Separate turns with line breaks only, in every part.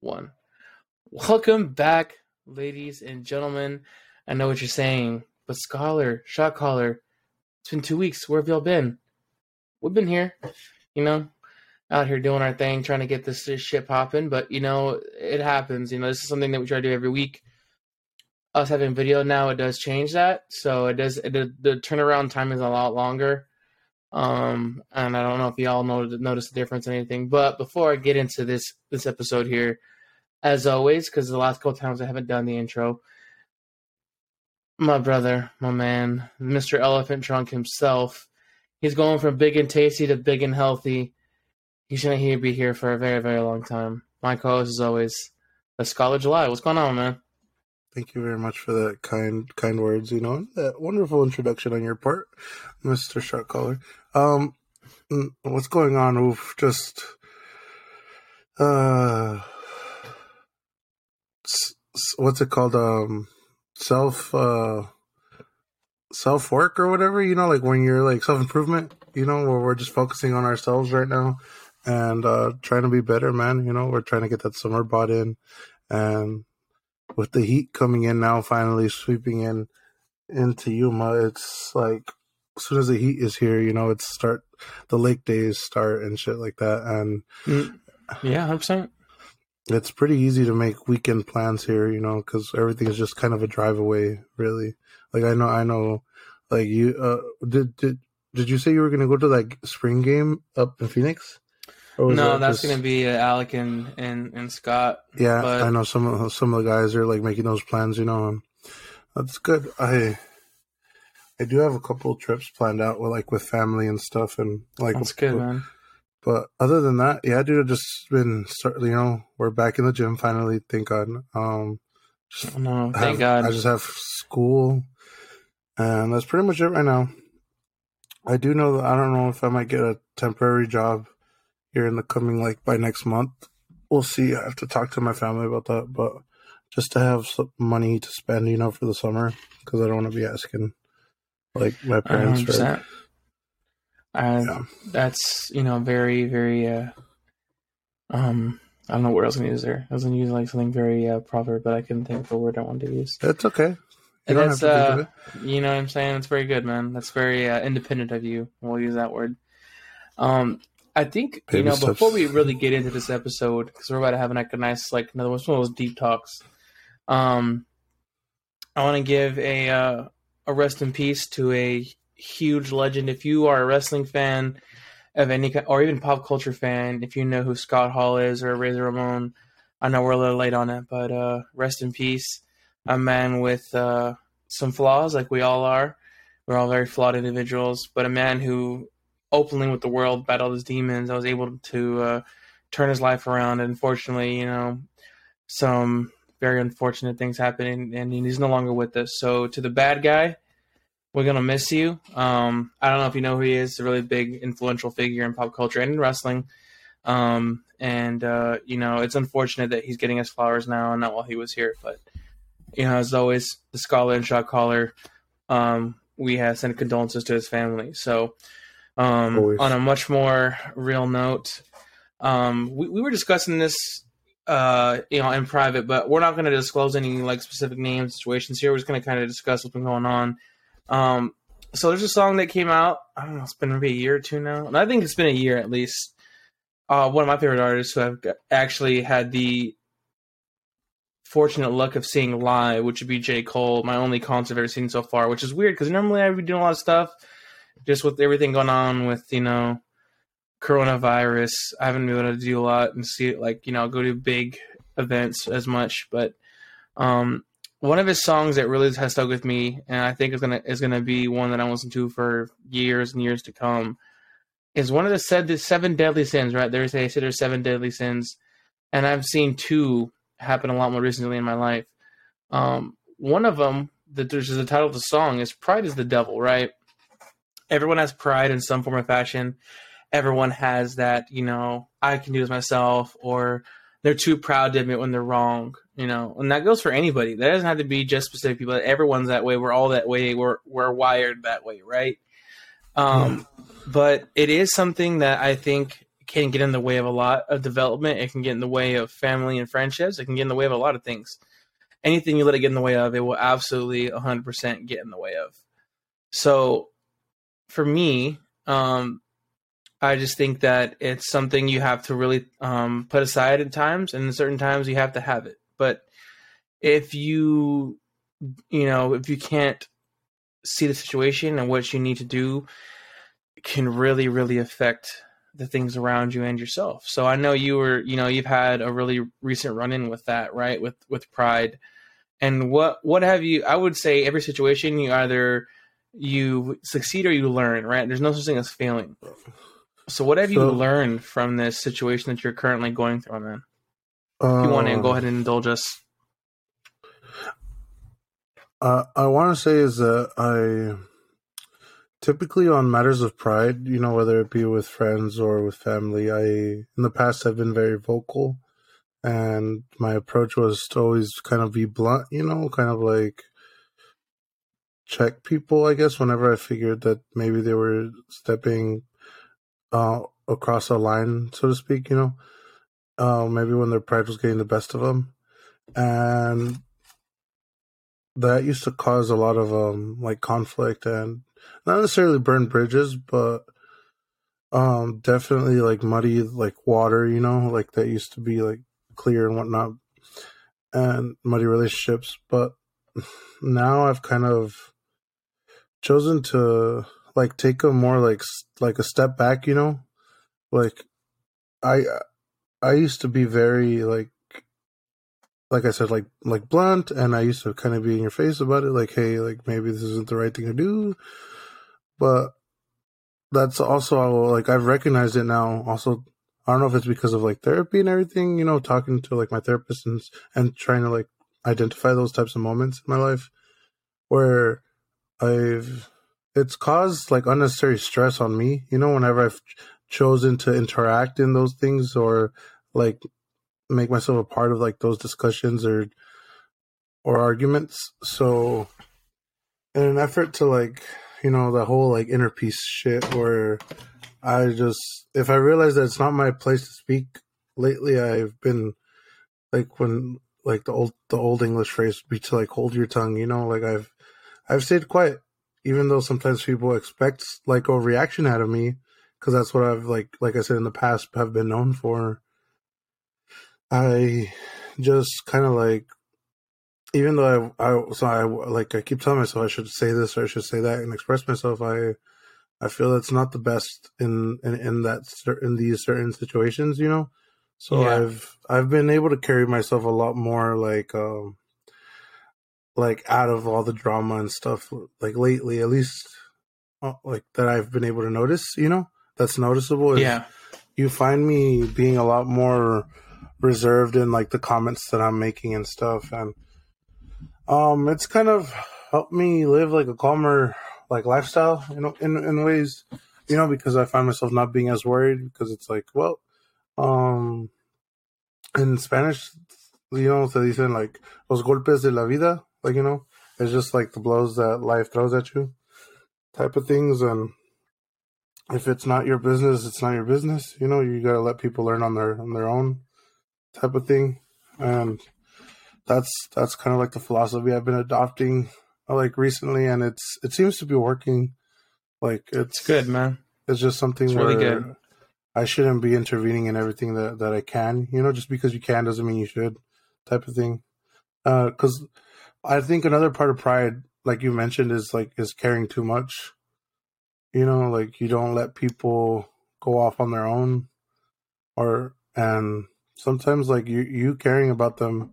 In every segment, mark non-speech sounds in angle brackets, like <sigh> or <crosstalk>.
one. Welcome back, ladies and gentlemen. I know what you're saying, but scholar, shot caller, it's been two weeks. Where have y'all been? We've been here, you know, out here doing our thing, trying to get this, this shit popping. But you know, it happens. You know, this is something that we try to do every week. Us having video now, it does change that. So it does. It, the, the turnaround time is a lot longer. Um, and I don't know if y'all know, noticed the difference in anything. But before I get into this this episode here, as always, because the last couple times I haven't done the intro. My brother, my man, Mr. Elephant Trunk himself. He's going from big and tasty to big and healthy. He shouldn't be here for a very, very long time. My co-host is always the Scholar July. What's going on, man?
Thank you very much for that kind kind words, you know, that wonderful introduction on your part, Mr. Shot Caller. Um mm, what's going on? Oof, just uh what's it called um self uh self work or whatever you know like when you're like self improvement you know where we're just focusing on ourselves right now and uh trying to be better man you know we're trying to get that summer bought in and with the heat coming in now finally sweeping in into yuma it's like as soon as the heat is here you know it's start the lake days start and shit like that and mm,
yeah 100%
it's pretty easy to make weekend plans here, you know, because everything is just kind of a drive away, really. Like I know, I know, like you uh, did did did you say you were going to go to like spring game up in Phoenix?
no, that that's just... going to be uh, Alec and, and and Scott.
Yeah, but... I know some of some of the guys are like making those plans. You know, that's good. I I do have a couple trips planned out with like with family and stuff, and like that's good, man but other than that, yeah, dude, I've just been starting, You know, we're back in the gym finally. Thank God. Um, just oh, no, thank have, God. I just have school, and that's pretty much it right now. I do know that I don't know if I might get a temporary job here in the coming like by next month. We'll see. I have to talk to my family about that, but just to have some money to spend, you know, for the summer because I don't want to be asking like my parents.
100%. For, yeah. That's you know very very uh, um I don't know what else I'm gonna use there. I was gonna use like something very uh, proper, but I couldn't think of a word I wanted to use.
That's okay.
You
that's
uh, you know what I'm saying. It's very good, man. That's very uh, independent of you. We'll use that word. Um, I think Baby you know steps. before we really get into this episode because we're about to have like a nice like another one of those deep talks. Um, I want to give a uh, a rest in peace to a huge legend. If you are a wrestling fan of any kind, or even pop culture fan, if you know who Scott Hall is or Razor Ramon, I know we're a little late on it, but uh, rest in peace. A man with uh, some flaws, like we all are. We're all very flawed individuals, but a man who openly with the world battled his demons. I was able to uh, turn his life around. And unfortunately, you know, some very unfortunate things happened, and he's no longer with us. So to the bad guy, we're gonna miss you. Um, I don't know if you know who he is. A really big, influential figure in pop culture and in wrestling. Um, and uh, you know, it's unfortunate that he's getting his flowers now and not while he was here. But you know, as always, the scholar and shot caller. Um, we have sent condolences to his family. So, um, on a much more real note, um, we, we were discussing this, uh, you know, in private, but we're not going to disclose any like specific names, situations here. We're just going to kind of discuss what's been going on um, so there's a song that came out. I don't know. It's been maybe a year or two now, and I think it's been a year at least. Uh, one of my favorite artists who I've actually had the fortunate luck of seeing live, which would be J. Cole, my only concert I've ever seen so far, which is weird because normally I'd be doing a lot of stuff just with everything going on with, you know, coronavirus. I haven't been able to do a lot and see it, like, you know, go to big events as much. But um, one of his songs that really has stuck with me, and I think is gonna is gonna be one that I listen to for years and years to come, is one of the said the seven deadly sins. Right there's they say there's seven deadly sins, and I've seen two happen a lot more recently in my life. Um, one of them that there's the title of the song is "Pride is the Devil." Right, everyone has pride in some form or fashion. Everyone has that you know I can do this myself or they're too proud to admit when they're wrong, you know, and that goes for anybody. That doesn't have to be just specific people. Everyone's that way. We're all that way. We're we're wired that way, right? Um, hmm. but it is something that I think can get in the way of a lot of development. It can get in the way of family and friendships. It can get in the way of a lot of things. Anything you let it get in the way of, it will absolutely 100% get in the way of. So for me, um, I just think that it's something you have to really um, put aside at times, and in certain times you have to have it. But if you, you know, if you can't see the situation and what you need to do, can really, really affect the things around you and yourself. So I know you were, you know, you've had a really recent run in with that, right? With with pride, and what what have you? I would say every situation you either you succeed or you learn, right? There's no such thing as failing. So, what have so, you learned from this situation that you're currently going through, man? Uh, you want to um, go ahead and indulge us.
Uh, I want to say is that I typically on matters of pride, you know, whether it be with friends or with family, I in the past i have been very vocal, and my approach was to always kind of be blunt, you know, kind of like check people, I guess, whenever I figured that maybe they were stepping uh, across the line, so to speak. You know, uh, maybe when their pride was getting the best of them, and that used to cause a lot of um like conflict and not necessarily burn bridges, but um definitely like muddy like water. You know, like that used to be like clear and whatnot, and muddy relationships. But <sighs> now I've kind of chosen to like take a more like like a step back, you know? Like I I used to be very like like I said like like blunt and I used to kind of be in your face about it like hey, like maybe this isn't the right thing to do. But that's also like I've recognized it now also I don't know if it's because of like therapy and everything, you know, talking to like my therapist and and trying to like identify those types of moments in my life where I've it's caused like unnecessary stress on me. You know, whenever I've chosen to interact in those things or like make myself a part of like those discussions or or arguments. So, in an effort to like, you know, the whole like inner peace shit, where I just if I realize that it's not my place to speak lately, I've been like when like the old the old English phrase would be to like hold your tongue, you know, like I've I've stayed quiet even though sometimes people expect like a reaction out of me because that's what I've like like I said in the past have been known for. I just kind of like even though I, I so I like I keep telling myself I should say this or I should say that and express myself. I I feel that's not the best in in, in that in these certain situations, you know. So yeah. I've I've been able to carry myself a lot more like um like out of all the drama and stuff like lately at least uh, like that i've been able to notice you know that's noticeable yeah you find me being a lot more reserved in like the comments that i'm making and stuff and um it's kind of helped me live like a calmer like lifestyle you know in, in ways you know because i find myself not being as worried because it's like well um in spanish you know, they say like los golpes de la vida, like, you know, it's just like the blows that life throws at you type of things. And if it's not your business, it's not your business. You know, you got to let people learn on their, on their own type of thing. And that's, that's kind of like the philosophy I've been adopting uh, like recently. And it's, it seems to be working. Like it's, it's
good, man.
It's just something it's really good. I shouldn't be intervening in everything that, that I can, you know, just because you can doesn't mean you should type of thing. Uh, cause I think another part of pride, like you mentioned, is like is caring too much. You know, like you don't let people go off on their own, or and sometimes like you you caring about them,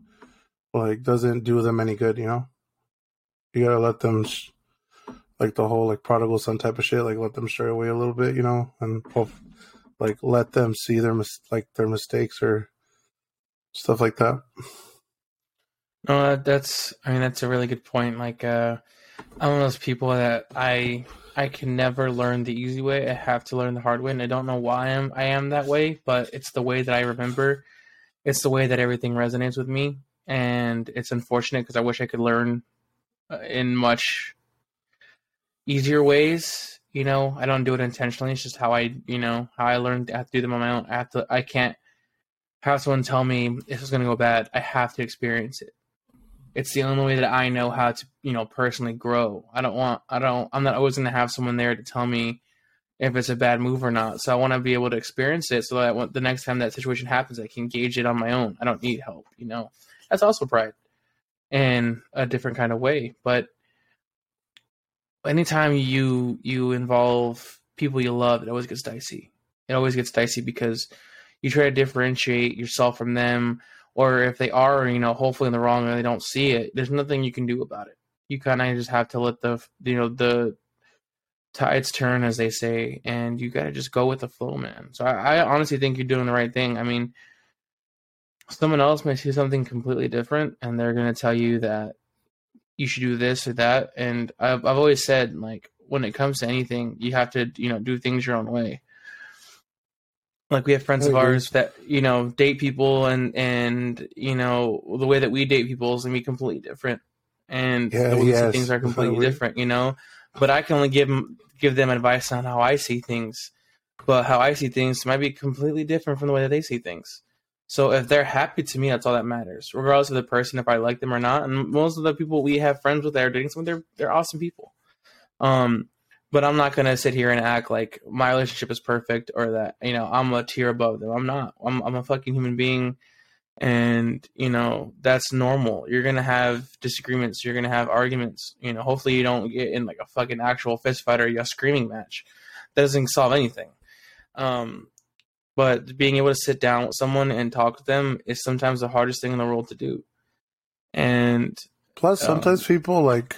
like doesn't do them any good. You know, you gotta let them. Sh- like the whole like prodigal son type of shit like let them stray away a little bit you know and like let them see their mis- like their mistakes or stuff like that
no, that's. I mean, that's a really good point. Like, uh, I'm one of those people that I I can never learn the easy way. I have to learn the hard way, and I don't know why I'm I am that way. But it's the way that I remember. It's the way that everything resonates with me, and it's unfortunate because I wish I could learn uh, in much easier ways. You know, I don't do it intentionally. It's just how I, you know, how I learned. I have to do them on my own. I have to. I can't have someone tell me this is going to go bad. I have to experience it it's the only way that I know how to, you know, personally grow. I don't want, I don't, I'm not always going to have someone there to tell me if it's a bad move or not. So I want to be able to experience it so that when, the next time that situation happens, I can gauge it on my own. I don't need help, you know. That's also pride in a different kind of way. But anytime you you involve people you love, it always gets dicey. It always gets dicey because you try to differentiate yourself from them or if they are, you know, hopefully in the wrong and they don't see it, there's nothing you can do about it. You kind of just have to let the, you know, the tides turn, as they say, and you got to just go with the flow, man. So I, I, honestly think you're doing the right thing. I mean, someone else may see something completely different and they're going to tell you that you should do this or that. And I've, I've always said, like, when it comes to anything, you have to, you know, do things your own way like we have friends oh, of ours that you know date people and and you know the way that we date people is gonna be completely different and yeah, yes, things are <laughs> completely different you know but i can only give them give them advice on how i see things but how i see things might be completely different from the way that they see things so if they're happy to me that's all that matters regardless of the person if i like them or not and most of the people we have friends with that are dating someone they're they're awesome people um but I'm not gonna sit here and act like my relationship is perfect or that you know I'm a tier above them. I'm not. I'm I'm a fucking human being, and you know that's normal. You're gonna have disagreements. You're gonna have arguments. You know, hopefully you don't get in like a fucking actual fist fight or a screaming match. That doesn't solve anything. Um, but being able to sit down with someone and talk to them is sometimes the hardest thing in the world to do. And
plus, sometimes um, people like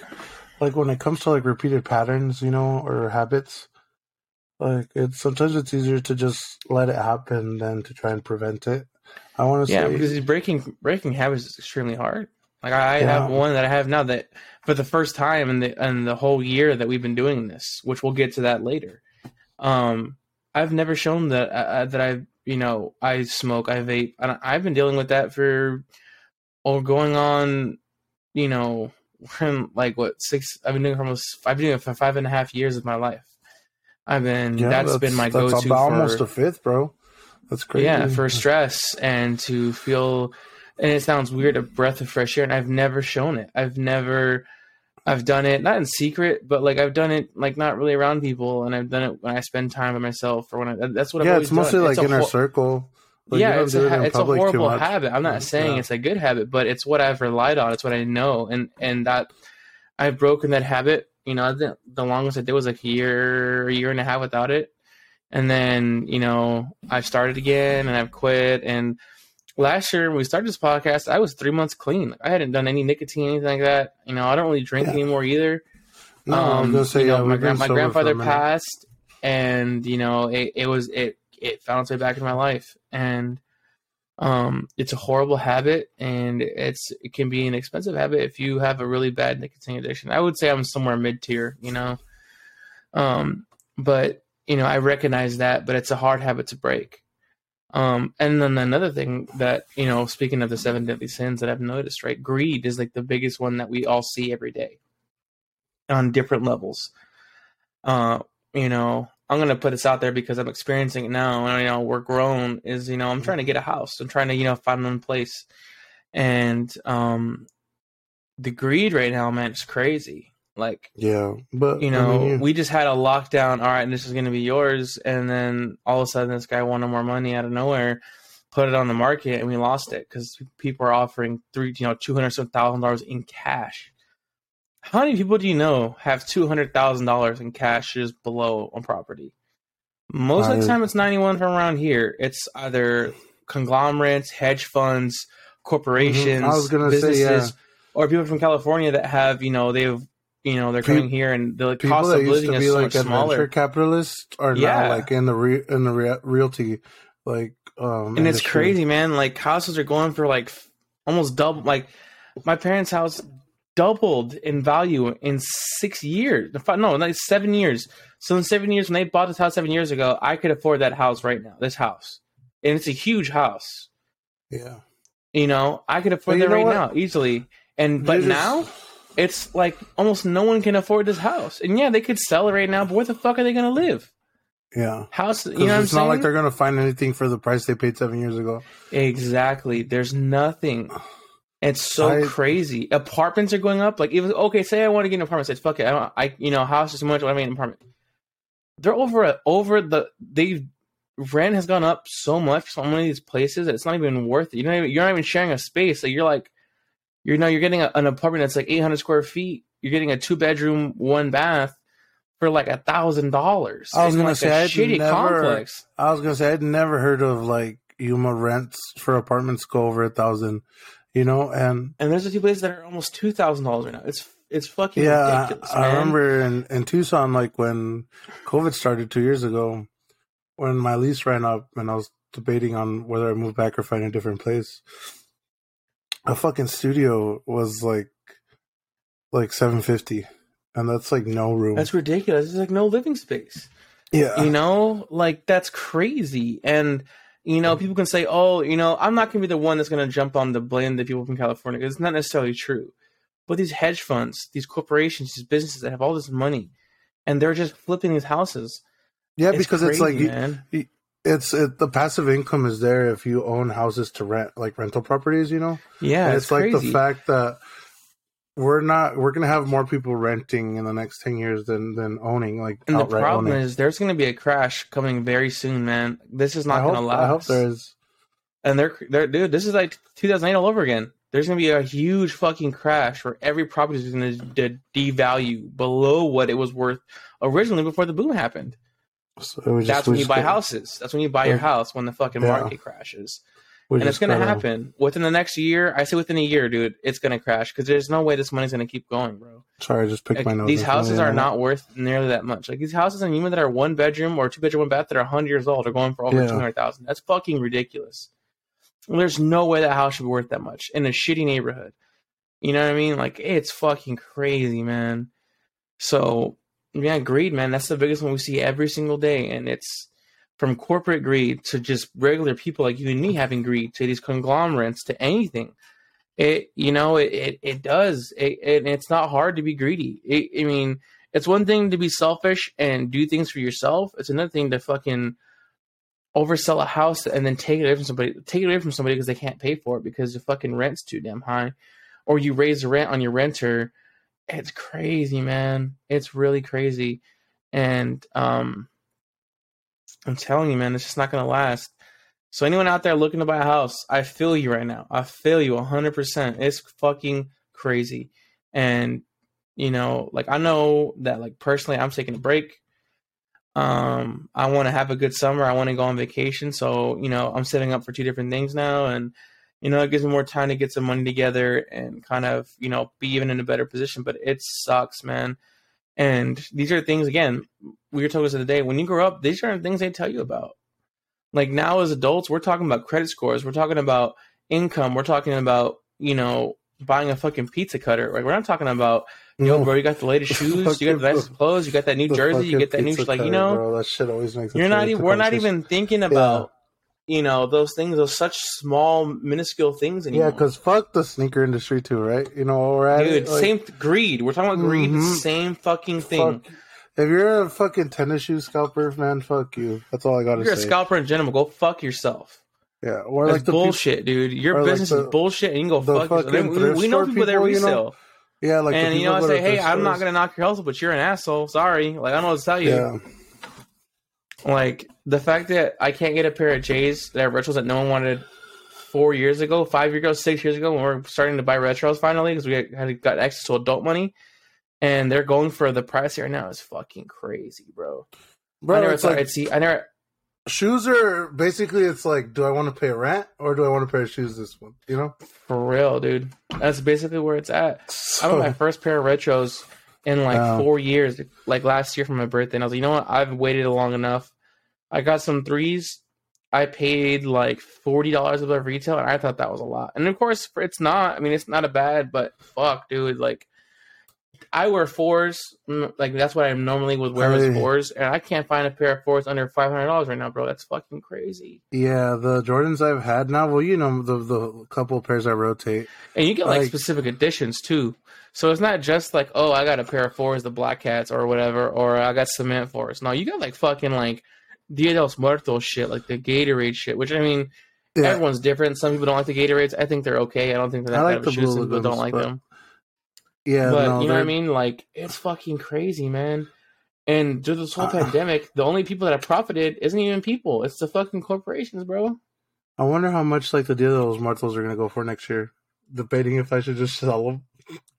like when it comes to like repeated patterns, you know, or habits, like it's sometimes it's easier to just let it happen than to try and prevent it. I want to yeah,
say because breaking breaking habits is extremely hard. Like I yeah. have one that I have now that for the first time in the in the whole year that we've been doing this, which we'll get to that later. Um, I've never shown that uh, uh that I you know I smoke, I vape. I I've been dealing with that for or oh, going on, you know, we're in like what six? I've been doing for almost. I've been doing it for five and a half years of my life. I've been. Yeah, that's, that's been my
go-to. almost a fifth, bro.
That's crazy. Yeah, for stress and to feel. And it sounds weird, a breath of fresh air, and I've never shown it. I've never. I've done it not in secret, but like I've done it like not really around people, and I've done it when I spend time by myself or when I. That's what. Yeah, I've it's mostly done. like it's inner whole, circle. Like, yeah, it's, a, it it's a horrible habit. I'm not saying it's a good habit, but it's what I've relied on. It's what I know, and and that I've broken that habit. You know, the, the longest I did was like a year, a year and a half without it, and then you know I've started again, and I've quit. And last year when we started this podcast, I was three months clean. I hadn't done any nicotine, anything like that. You know, I don't really drink yeah. anymore either. No, um, I was gonna um, say, you know, yeah, my, my grandfather passed, and you know it, it was it it found its way back in my life, and um, it's a horrible habit, and it's it can be an expensive habit if you have a really bad nicotine addiction. I would say I'm somewhere mid tier, you know, um, but you know I recognize that, but it's a hard habit to break. Um, and then another thing that you know, speaking of the seven deadly sins that I've noticed, right? Greed is like the biggest one that we all see every day on different levels. Uh, you know, I'm gonna put this out there because I'm experiencing it now, and you know we're grown. Is you know I'm trying to get a house. I'm trying to you know find one place, and um, the greed right now, man, it's crazy. Like
yeah, but
you know I mean, yeah. we just had a lockdown. All right, and this is gonna be yours, and then all of a sudden this guy wanted more money out of nowhere, put it on the market, and we lost it because people are offering three you know two hundred thousand dollars in cash how many people do you know have two hundred thousand dollars in cash just below on property? Most of the time, it's ninety-one from around here. It's either conglomerates, hedge funds, mm-hmm. corporations, I was gonna businesses, say, yeah. or people from California that have you know they've you know they're coming here and the people cost of living
is so like much smaller. Capitalists are yeah. now like in the re- in the re- realty like
um and industry. it's crazy man like houses are going for like almost double like my parents house doubled in value in six years. No, like seven years. So in seven years, when they bought this house seven years ago, I could afford that house right now. This house, and it's a huge house. Yeah, you know, I could afford that right what? now easily. And but now, it's like almost no one can afford this house. And yeah, they could sell it right now, but where the fuck are they going to live?
Yeah, house. You know, it's not saying? like they're going to find anything for the price they paid seven years ago.
Exactly. There's nothing. It's so I, crazy. Apartments are going up. Like, even okay, say I want to get an apartment. Say fuck it. I, don't, I you know house is much. I mean apartment. They're over a, over the they rent has gone up so much on so many of these places that it's not even worth it. You know you're not even sharing a space. So you're like you know you're getting a, an apartment that's like 800 square feet. You're getting a two bedroom, one bath for like a thousand dollars.
I
was
gonna
like
say shitty never, complex. I was gonna say I'd never heard of like Yuma rents for apartments go over a thousand you know, and
and there's a few places that are almost two thousand dollars right now. It's it's fucking
yeah. Ridiculous, I, I remember in in Tucson, like when COVID started two years ago, when my lease ran up, and I was debating on whether I move back or find a different place. A fucking studio was like like seven fifty, and that's like no room.
That's ridiculous. It's like no living space. Yeah, you know, like that's crazy, and you know, people can say, "Oh, you know, I'm not going to be the one that's going to jump on the blame the people from California." It's not necessarily true, but these hedge funds, these corporations, these businesses that have all this money, and they're just flipping these houses. Yeah,
it's
because crazy, it's
like man. it's it, the passive income is there if you own houses to rent, like rental properties. You know, yeah, it's, it's, like crazy. the fact that we're not we're gonna have more people renting in the next ten years than than owning. Like, and the
problem owning. is there's gonna be a crash coming very soon, man. This is not I gonna hope, last. I hope there is. And they're they're dude, this is like 2008 all over again. There's gonna be a huge fucking crash where every property is gonna de- devalue below what it was worth originally before the boom happened. So just, That's when you buy gonna... houses. That's when you buy your house when the fucking yeah. market crashes and it's going to happen within the next year. I say within a year, dude, it's going to crash because there's no way this money's going to keep going, bro. Sorry, I just picked like, my nose. These houses are not worth nearly that much. Like these houses in Yuma that are one bedroom or two bedroom, one bath that are 100 years old are going for over yeah. 200,000. That's fucking ridiculous. There's no way that house should be worth that much in a shitty neighborhood. You know what I mean? Like it's fucking crazy, man. So yeah, greed, man. That's the biggest one we see every single day, and it's from corporate greed to just regular people like you and me having greed to these conglomerates to anything. It you know it it, it does it, it, it's not hard to be greedy. It, I mean it's one thing to be selfish and do things for yourself. It's another thing to fucking oversell a house and then take it away from somebody take it away from somebody because they can't pay for it because the fucking rent's too damn high or you raise the rent on your renter it's crazy man it's really crazy and um I'm telling you, man, it's just not going to last. So anyone out there looking to buy a house, I feel you right now. I feel you 100%. It's fucking crazy. And you know, like I know that like personally I'm taking a break. Um I want to have a good summer. I want to go on vacation, so you know, I'm setting up for two different things now and you know, it gives me more time to get some money together and kind of, you know, be even in a better position, but it sucks, man. And these are things again, we were told this the day, when you grow up, these are things they tell you about. Like now as adults, we're talking about credit scores, we're talking about income, we're talking about, you know, buying a fucking pizza cutter. Like we're not talking about Yo, know, bro, you got the latest <laughs> shoes. You got the nicest clothes. You got that new jersey. You get that new, like, you know, bro, that shit always makes. You're not even. We're not even thinking about you know those things those such small minuscule things
anymore. yeah because fuck the sneaker industry too right you know all right dude
like, same th- greed we're talking about greed mm-hmm. same fucking thing
fuck. if you're a fucking tennis shoe scalper man fuck you that's all i gotta if you're say.
a scalper in general go fuck yourself yeah or that's like the bullshit dude your business like the, is bullshit and you can go fuck yourself. I mean, we, know people, that resell you know? yeah like and you know i say hey i'm stores. not gonna knock your hustle but you're an asshole sorry like i don't know what to tell you yeah like the fact that I can't get a pair of J's that are retros that no one wanted four years ago, five years ago, six years ago, when we are starting to buy retros finally because we had got access to adult money, and they're going for the price right now is fucking crazy, bro. Bro, I never thought like, I'd
see. I never. Shoes are basically it's like, do I want to pay rent or do I want a pair of shoes this one? You know,
for real, dude. That's basically where it's at. So... I bought my first pair of retros in like oh. four years, like last year for my birthday. And I was like, you know what? I've waited long enough. I got some threes. I paid like forty dollars above retail, and I thought that was a lot. And of course, it's not. I mean, it's not a bad, but fuck, dude, like I wear fours, mm, like that's what I normally would wear is fours, and I can't find a pair of fours under five hundred dollars right now, bro. That's fucking crazy.
Yeah, the Jordans I've had now, well, you know the the couple pairs I rotate,
and you get like, like specific editions too. So it's not just like, oh, I got a pair of fours, the black cats or whatever, or I got cement fours. No, you got like fucking like Dia de los Muertos shit, like the Gatorade shit, which I mean. Yeah. Everyone's different. Some people don't like the Gatorades. I think they're okay. I don't think they're that I like bad of the shoes. Some people don't like but... them. Yeah, but no, you know what I mean. Like it's fucking crazy, man. And through this whole uh, pandemic, the only people that have profited isn't even people; it's the fucking corporations, bro.
I wonder how much like the deal those Martels are going to go for next year. Debating if I should just sell them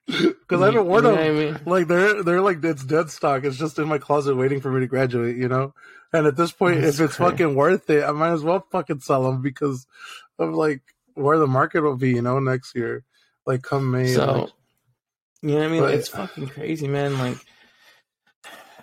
because <laughs> I haven't worn them. I mean? Like they're they're like it's dead stock. It's just in my closet waiting for me to graduate. You know. And at this point, That's if it's crazy. fucking worth it, I might as well fucking sell them because of like where the market will be. You know, next year, like come May. So. Like,
you know what I mean? But, it's fucking crazy, man. Like,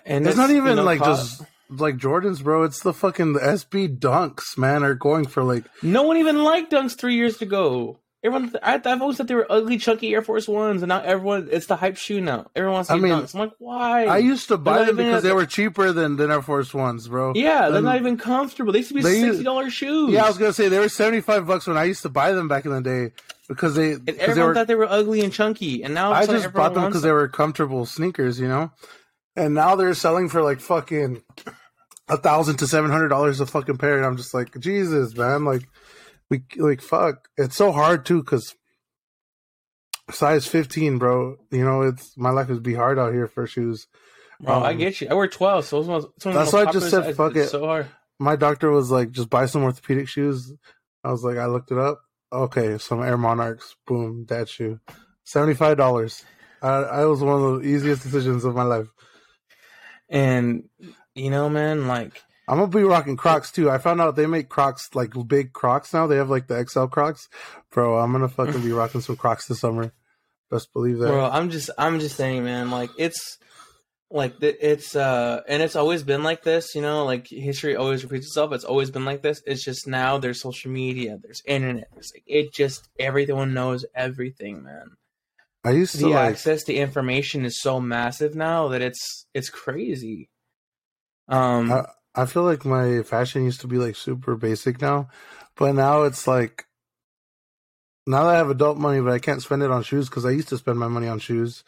and
it's, it's not even you know, like just like Jordans, bro. It's the fucking SB Dunks, man, are going for like.
No one even liked Dunks three years ago. Everyone, I, I've always said they were ugly, chunky Air Force Ones, and now everyone—it's the hype shoe now. Everyone's
I
mean, I'm
like, why? I used to buy them because they were cheaper than, than Air Force Ones, bro.
Yeah, they're not even comfortable. They used to be sixty dollars shoes.
Yeah, I was gonna say they were seventy-five bucks when I used to buy them back in the day because they.
And
everyone
they were, thought they were ugly and chunky, and now I just
bought them because they were comfortable sneakers, you know. And now they're selling for like fucking a thousand to seven hundred dollars a fucking pair, and I'm just like, Jesus, man, like we like fuck. It's so hard too because size 15 bro you know it's my life would be hard out here for shoes
bro um, i get you i wear 12 so it's, it's that's why i just
said fuck it so hard my doctor was like just buy some orthopedic shoes i was like i looked it up okay some air monarchs boom that shoe $75 i, I was one of the easiest decisions of my life
and you know man like
I'm gonna be rocking Crocs too. I found out they make Crocs like big Crocs now. They have like the XL Crocs, bro. I'm gonna fucking be rocking some Crocs this summer. Best believe that, bro.
I'm just, I'm just saying, man. Like it's, like it's, uh, and it's always been like this. You know, like history always repeats itself. It's always been like this. It's just now there's social media, there's internet. like it just everyone knows everything, man. I used to the like... access to information is so massive now that it's it's crazy.
Um, I feel like my fashion used to be like super basic now, but now it's like now that I have adult money, but I can't spend it on shoes because I used to spend my money on shoes.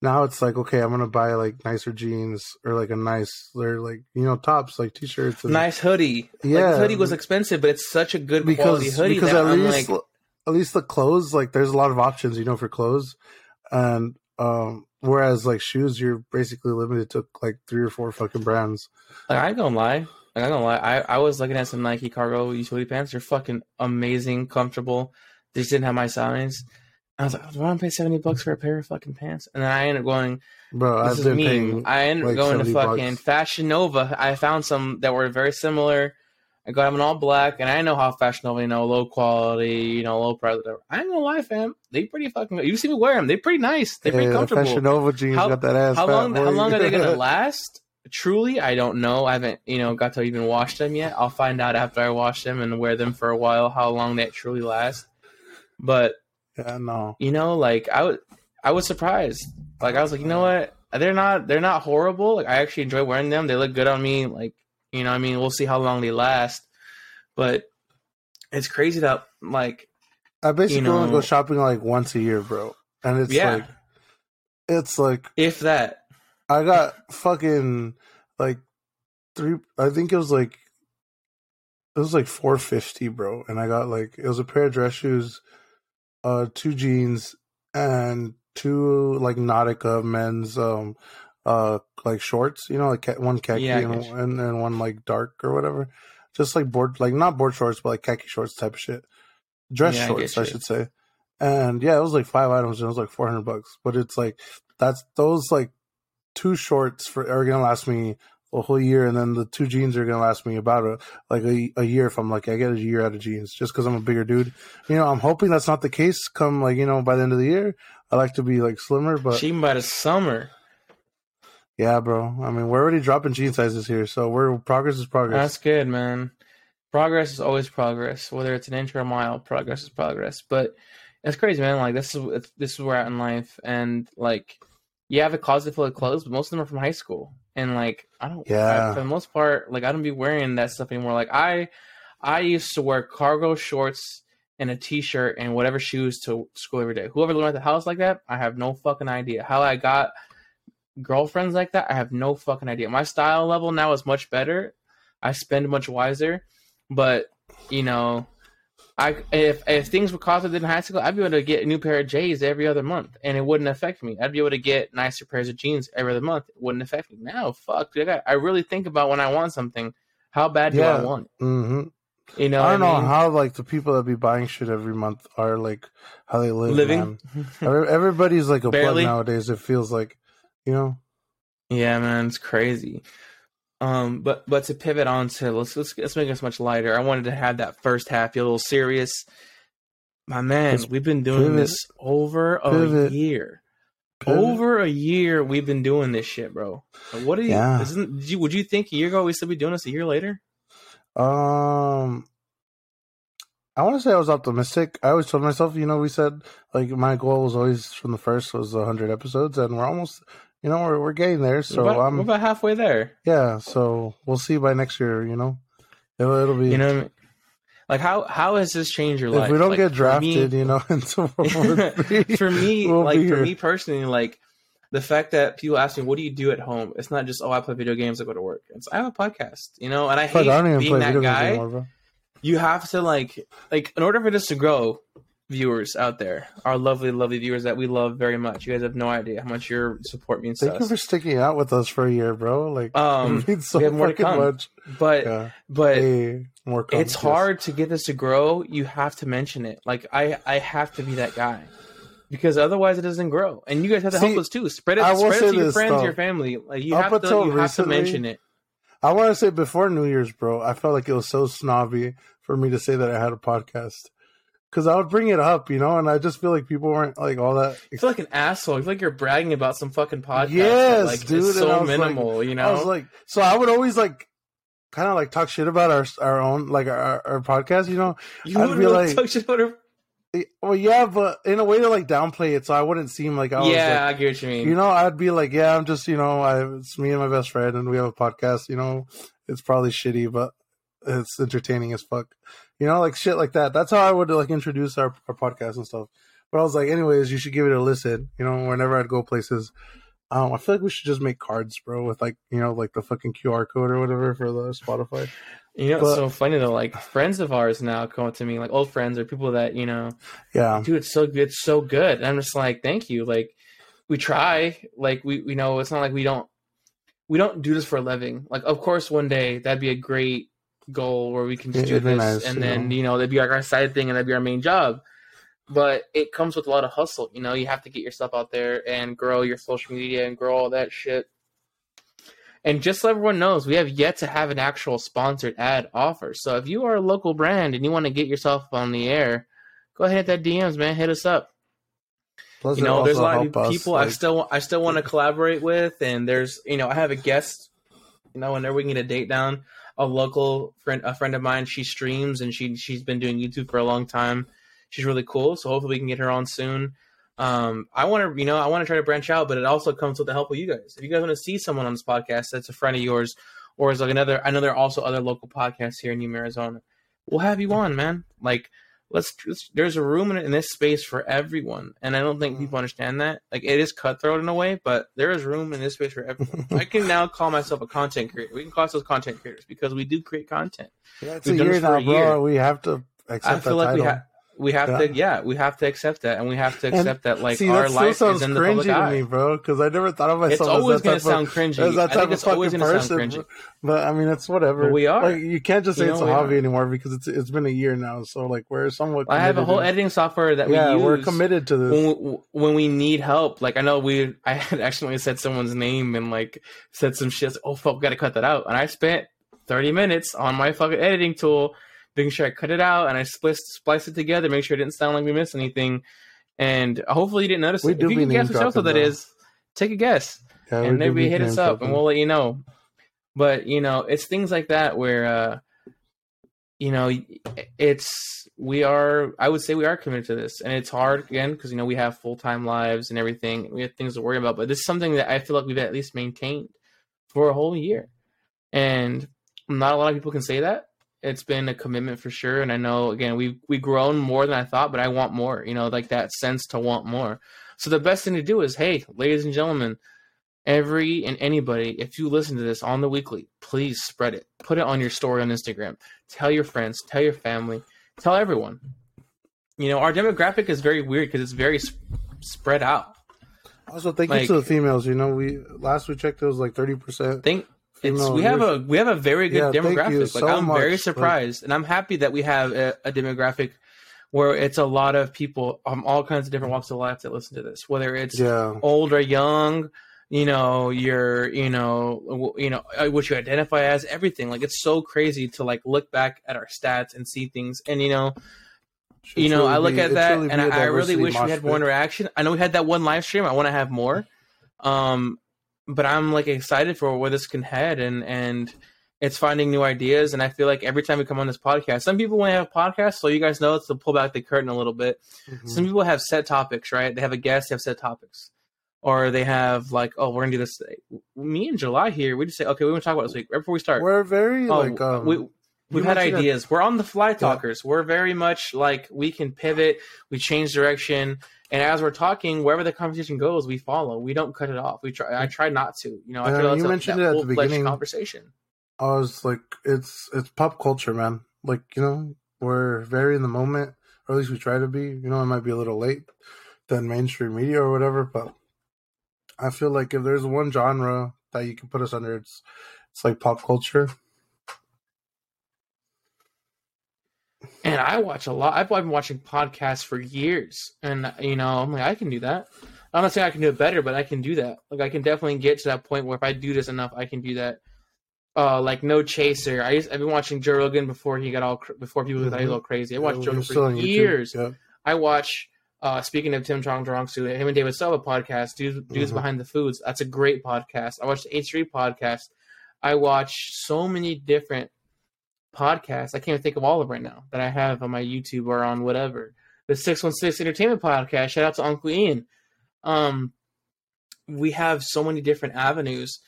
Now it's like okay, I'm gonna buy like nicer jeans or like a nice, they're like you know tops, like t-shirts,
and, nice hoodie. Yeah, like, hoodie was expensive, but it's such a good because, quality hoodie because
at I'm least like... at least the clothes like there's a lot of options, you know, for clothes, and um, whereas like shoes, you're basically limited to like three or four fucking brands. Like
I don't lie, like, I don't lie. I, I was looking at some Nike cargo utility pants. They're fucking amazing, comfortable. They just didn't have my size. I was like, oh, I want to pay seventy bucks for a pair of fucking pants, and then I ended up going. Bro, this I've is me. I ended up like going to fucking bucks. Fashion Nova. I found some that were very similar I got them in all black, and I know how fashionable, you know, low quality, you know, low price. I ain't gonna lie, fam. They pretty fucking. Good. You see me wear them. They pretty nice. They pretty yeah, comfortable. Fashion Nova jeans how, got that ass. How long? How long are they gonna <laughs> last? Truly, I don't know. I haven't, you know, got to even wash them yet. I'll find out after I wash them and wear them for a while how long that truly lasts. But yeah, no, you know, like I was, I was surprised. Like I was like, you know what? They're not, they're not horrible. Like I actually enjoy wearing them. They look good on me. Like you know, I mean, we'll see how long they last, but it's crazy that like I
basically you know, only go shopping like once a year, bro, and it's yeah. like it's like
if that
I got fucking like three. I think it was like it was like four fifty, bro, and I got like it was a pair of dress shoes, uh, two jeans, and two like Nautica men's um uh like shorts, you know, like one khaki yeah, and, and, and one like dark or whatever. Just like board like not board shorts, but like khaki shorts type shit. Dress yeah, shorts, I, I should say. And yeah, it was like five items and it was like four hundred bucks. But it's like that's those like two shorts for are gonna last me a whole year, and then the two jeans are gonna last me about a, like a, a year if I'm like I get a year out of jeans just because I'm a bigger dude. You know, I'm hoping that's not the case. Come like you know by the end of the year, I like to be like slimmer, but
she by the summer.
Yeah, bro. I mean, we're already dropping jean sizes here, so we're progress is progress.
That's good, man. Progress is always progress, whether it's an inch or a mile. Progress is progress, but it's crazy, man. Like this is this is where I'm at in life, and like you have a closet full of clothes, but most of them are from high school, and like I don't. Yeah. I, for the most part, like I don't be wearing that stuff anymore. Like I, I used to wear cargo shorts and a t-shirt and whatever shoes to school every day. Whoever lived at the house like that, I have no fucking idea how I got girlfriends like that, I have no fucking idea. My style level now is much better. I spend much wiser, but you know, I if if things were costed in high school, I'd be able to get a new pair of J's every other month, and it wouldn't affect me. I'd be able to get nicer pairs of jeans every other month. It wouldn't affect me. Now, fuck, dude, I, got, I really think about when I want something. How bad yeah. do I want?
Mm-hmm. You know, I don't know mean? how like the people that be buying shit every month are like how they live. Living, everybody's like a Barely. nowadays. It feels like you know?
Yeah, man, it's crazy. Um, but but to pivot on to let's let's, let's make this much lighter. I wanted to have that first half be a little serious. My man, let's we've been doing pivot. this over pivot. a year. Pivot. Over a year, we've been doing this shit, bro. Uh, what are you, yeah. isn't, you? Would you think a year ago we still be doing this? A year later? Um,
I want to say I was optimistic. I always told myself, you know, we said like my goal was always from the first was 100 episodes, and we're almost you know, we're we're getting there. So
we're about, I'm we're about halfway there.
Yeah. So we'll see by next year. You know, it'll, it'll be. You
know, like how how has this changed your if life? If we don't like, get drafted, me, you know, <laughs> <laughs> for me, <laughs> we'll like for me personally, like the fact that people ask me, "What do you do at home?" It's not just, "Oh, I play video games. I go to work." It's I have a podcast, you know, and I hate I being that guy. Anymore, you have to like like in order for this to grow, viewers out there, our lovely, lovely viewers that we love very much. You guys have no idea how much your support means Thank to us.
Thank you for sticking out with us for a year, bro. Like, <laughs> um, so we
have more to come. Much. But, yeah. but hey, more it's yes. hard to get this to grow. You have to mention it. Like, I, I have to be that guy because otherwise it doesn't grow. And you guys have to See, help us too. Spread it, spread it to your friends, though. your family.
Like, you, have to, you recently, have to mention it. I want to say before New Year's, bro, I felt like it was so snobby for me to say that I had a podcast because I would bring it up, you know, and I just feel like people weren't like all that.
You
feel
like an asshole. You feel like you're bragging about some fucking podcast. Yes, like, dude. It's
so minimal, like, you know. I was like, so I would always like kind of like talk shit about our our own like our, our podcast, you know. You would really like talk shit about our. Eh, well, yeah, but in a way to like downplay it, so I wouldn't seem like I Yeah, like, I get what you mean. You know, I'd be like, yeah, I'm just, you know, I it's me and my best friend, and we have a podcast. You know, it's probably shitty, but it's entertaining as fuck. You know, like shit like that. That's how I would like introduce our, our podcast and stuff. But I was like, anyways, you should give it a listen. You know, whenever I'd go places, um, I feel like we should just make cards, bro, with like you know, like the fucking QR code or whatever for the Spotify.
You know, but, it's so funny though. Like friends of ours now come up to me, like old friends or people that you know. Yeah, dude, it's so good, it's so good. And I'm just like, thank you. Like we try. Like we, you know, it's not like we don't we don't do this for a living. Like, of course, one day that'd be a great goal where we can just do this nice, and then know. you know that'd be like our side thing and that'd be our main job but it comes with a lot of hustle you know you have to get yourself out there and grow your social media and grow all that shit and just so everyone knows we have yet to have an actual sponsored ad offer so if you are a local brand and you want to get yourself on the air go ahead hit that dms man hit us up Plus you know there's a lot of people us, like... i still i still want to collaborate with and there's you know i have a guest you know whenever we can get a date down a local friend, a friend of mine. She streams and she she's been doing YouTube for a long time. She's really cool, so hopefully we can get her on soon. Um, I want to, you know, I want to try to branch out, but it also comes with the help of you guys. If you guys want to see someone on this podcast that's a friend of yours, or is like another, I know there are also other local podcasts here in New Arizona. We'll have you on, man. Like let's there's a room in, in, this space for everyone and i don't think people <laughs> understand that like it is cutthroat in a way but there is room in this space for everyone <laughs> i can now call myself a content creator we can call ourselves content creators because we do create content yeah, it's We've a year now a year. we have to accept i feel like title. we have we have yeah. to yeah we have to accept that and we have to accept and, that like see, our life is in the public eye. to me bro because i never thought of myself
it's always going to sound cringy as that type of fucking person cringy. but i mean it's whatever but we are like, you can't just say you know, it's a hobby are. anymore because it's it's been a year now so like we're somewhat
i have a whole editing software that yeah, we are committed to this when we, when we, need help like i know we <laughs> i had accidentally said someone's name and like said some shit oh fuck gotta cut that out and i spent 30 minutes on my fucking editing tool making sure I cut it out and I spliced, spliced it together, make sure it didn't sound like we missed anything. And hopefully you didn't notice. We it. Do if you can guess what episode that is, take a guess. Yeah, and maybe hit us up and we'll let you know. But, you know, it's things like that where, uh, you know, it's, we are, I would say we are committed to this. And it's hard, again, because, you know, we have full time lives and everything. And we have things to worry about. But this is something that I feel like we've at least maintained for a whole year. And not a lot of people can say that it's been a commitment for sure. And I know again we've we grown more than I thought, but I want more. You know, like that sense to want more. So the best thing to do is, hey, ladies and gentlemen, every and anybody, if you listen to this on the weekly, please spread it. Put it on your story on Instagram. Tell your friends. Tell your family. Tell everyone. You know, our demographic is very weird because it's very sp- spread out.
Also, thank like, you to the females. You know, we last we checked, it was like thirty percent.
Thank it's, no, we have a we have a very good yeah, demographic. Like so I'm much, very surprised, but... and I'm happy that we have a, a, demographic where it's a lot of people from all kinds of different walks of life that listen to this. Whether it's yeah. old or young, you know, you're you know you know uh, what you identify as everything. Like it's so crazy to like look back at our stats and see things, and you know. you know, really I look be, at that really and I, I really wish we had more interaction. I know we had that one live stream. I want to have more. Um, but I'm like excited for where this can head and and it's finding new ideas and I feel like every time we come on this podcast, some people when they have podcasts, so you guys know it's to pull back the curtain a little bit. Mm-hmm. Some people have set topics, right? They have a guest, they have set topics. Or they have like, oh, we're gonna do this. Me and July here, we just say, okay, we want to talk about this week right before we start.
We're very oh, like um, we,
we've had ideas. That... We're on the fly talkers. Yeah. We're very much like we can pivot. We change direction. And as we're talking, wherever the conversation goes, we follow. We don't cut it off. We try. I try not to. You know, I uh, you mentioned it at the
beginning conversation. I was like, it's it's pop culture, man. Like you know, we're very in the moment, or at least we try to be. You know, I might be a little late than mainstream media or whatever, but I feel like if there's one genre that you can put us under, it's it's like pop culture.
man, I watch a lot. I've been watching podcasts for years, and you know, I'm like, I can do that. I'm not saying I can do it better, but I can do that. Like, I can definitely get to that point where if I do this enough, I can do that. Uh, like no chaser. I used, I've been watching Joe Rogan before he got all before people mm-hmm. got a little crazy. I watched yeah, Joe Rogan for years. Yeah. I watch. Uh, speaking of Tim Chong Chong Su, him and David Silva podcast, dudes, mm-hmm. behind the foods. That's a great podcast. I watched the H3 podcast. I watch so many different podcasts. I can't think of all of right now that I have on my YouTube or on whatever. The 616 Entertainment Podcast. Shout out to Uncle Ian. Um, we have so many different avenues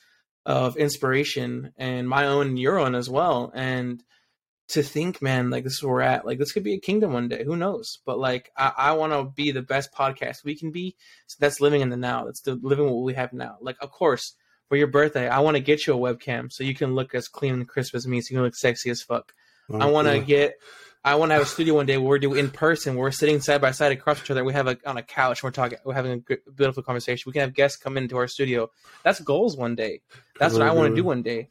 of inspiration and my own and your own as well. And to think, man, like this is where we're at. Like this could be a kingdom one day. Who knows? But like I, I want to be the best podcast we can be. So that's living in the now. That's the living what we have now. Like of course for your birthday, I want to get you a webcam so you can look as clean and crisp as me, so you can look sexy as fuck. I mm-hmm. want to get. I want to have a studio one day where we do in person, where we're sitting side by side across each other. We have a on a couch. And we're talking. We're having a good, beautiful conversation. We can have guests come into our studio. That's goals one day. That's what I want to do one day.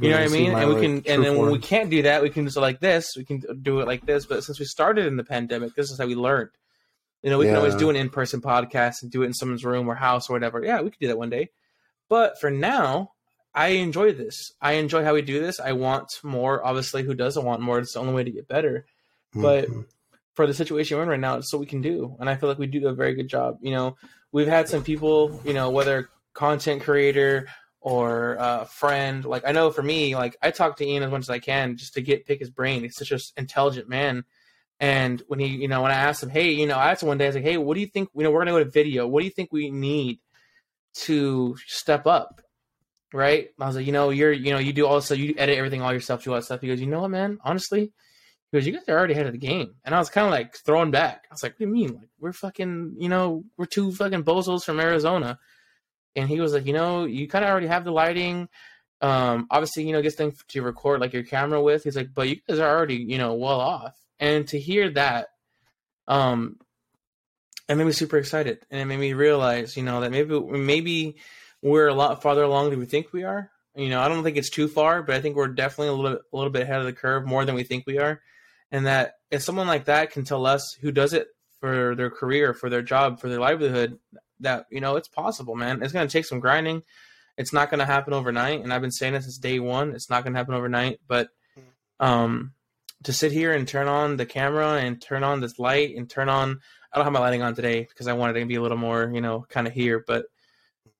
You know what I mean? And we can. And then when we can't do that, we can just like this. We can do it like this. But since we started in the pandemic, this is how we learned. You know, we yeah. can always do an in person podcast and do it in someone's room or house or whatever. Yeah, we could do that one day. But for now, I enjoy this. I enjoy how we do this. I want more. Obviously, who doesn't want more? It's the only way to get better. Mm-hmm. But for the situation we're in right now, it's what we can do. And I feel like we do a very good job. You know, we've had some people, you know, whether content creator or a uh, friend, like I know for me, like I talk to Ian as much as I can just to get pick his brain. He's such an intelligent man. And when he, you know, when I asked him, hey, you know, I asked him one day, I was like, hey, what do you think? You know, we're gonna go to video. What do you think we need? to step up, right? I was like, you know, you're, you know, you do also you edit everything all yourself, do all that stuff. He goes, you know what, man? Honestly, he goes, you guys are already ahead of the game. And I was kind of like thrown back. I was like, what do you mean? Like we're fucking, you know, we're two fucking bozos from Arizona. And he was like, you know, you kind of already have the lighting. Um, obviously, you know, this thing to record like your camera with. He's like, but you guys are already, you know, well off. And to hear that, um, it made me super excited, and it made me realize, you know, that maybe maybe we're a lot farther along than we think we are. You know, I don't think it's too far, but I think we're definitely a little a little bit ahead of the curve, more than we think we are. And that if someone like that can tell us who does it for their career, for their job, for their livelihood, that you know it's possible, man. It's gonna take some grinding. It's not gonna happen overnight, and I've been saying this since day one. It's not gonna happen overnight, but hmm. um, to sit here and turn on the camera and turn on this light and turn on I don't have my lighting on today because I wanted to be a little more, you know, kind of here. But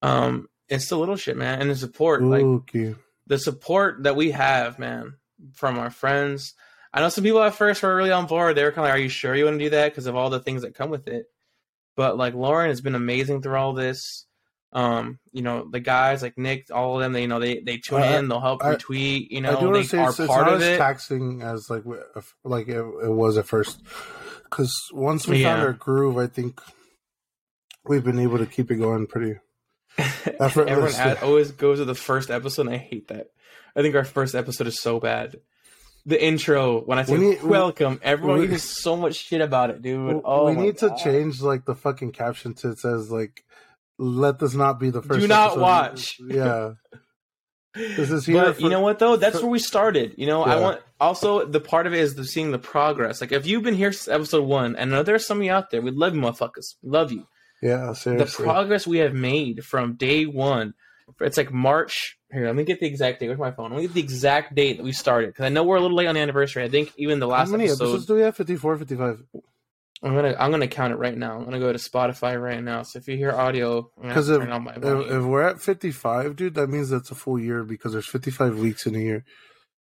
um, it's the little shit, man, and the support, like the support that we have, man, from our friends. I know some people at first were really on board. They were kind of like, "Are you sure you want to do that?" Because of all the things that come with it. But like Lauren has been amazing through all this. Um, you know the guys like Nick, all of them. They you know they they tune uh, in, they'll help I, retweet. You know, I do they say are it's,
part it's not of as it. Taxing as like like it, it was at first because once we yeah. found our groove, I think we've been able to keep it going pretty. <laughs>
Everyone always goes to the first episode, and I hate that. I think our first episode is so bad. The intro when I say we need, welcome, everyone gives so much shit about it,
dude. We, oh, we need God. to change like the fucking caption to it says like, "Let this not be the first.
Do not episode. watch.
Yeah. <laughs> This
is here. But for, you know what though? That's for, where we started. You know, yeah. I want also the part of it is the, seeing the progress. Like if you've been here since episode one, and I know there's some of you out there, we love you, motherfuckers, we love you.
Yeah, seriously.
The progress we have made from day one, it's like March. Here, let me get the exact date. Where's my phone? Let me get the exact date that we started because I know we're a little late on the anniversary. I think even the last. How many
episode, episodes do we have? 54, 55? I'm
gonna I'm gonna count it right now. I'm gonna go to Spotify right now. So if you hear audio, because if, if,
if we're at 55, dude, that means that's a full year because there's 55 weeks in a year.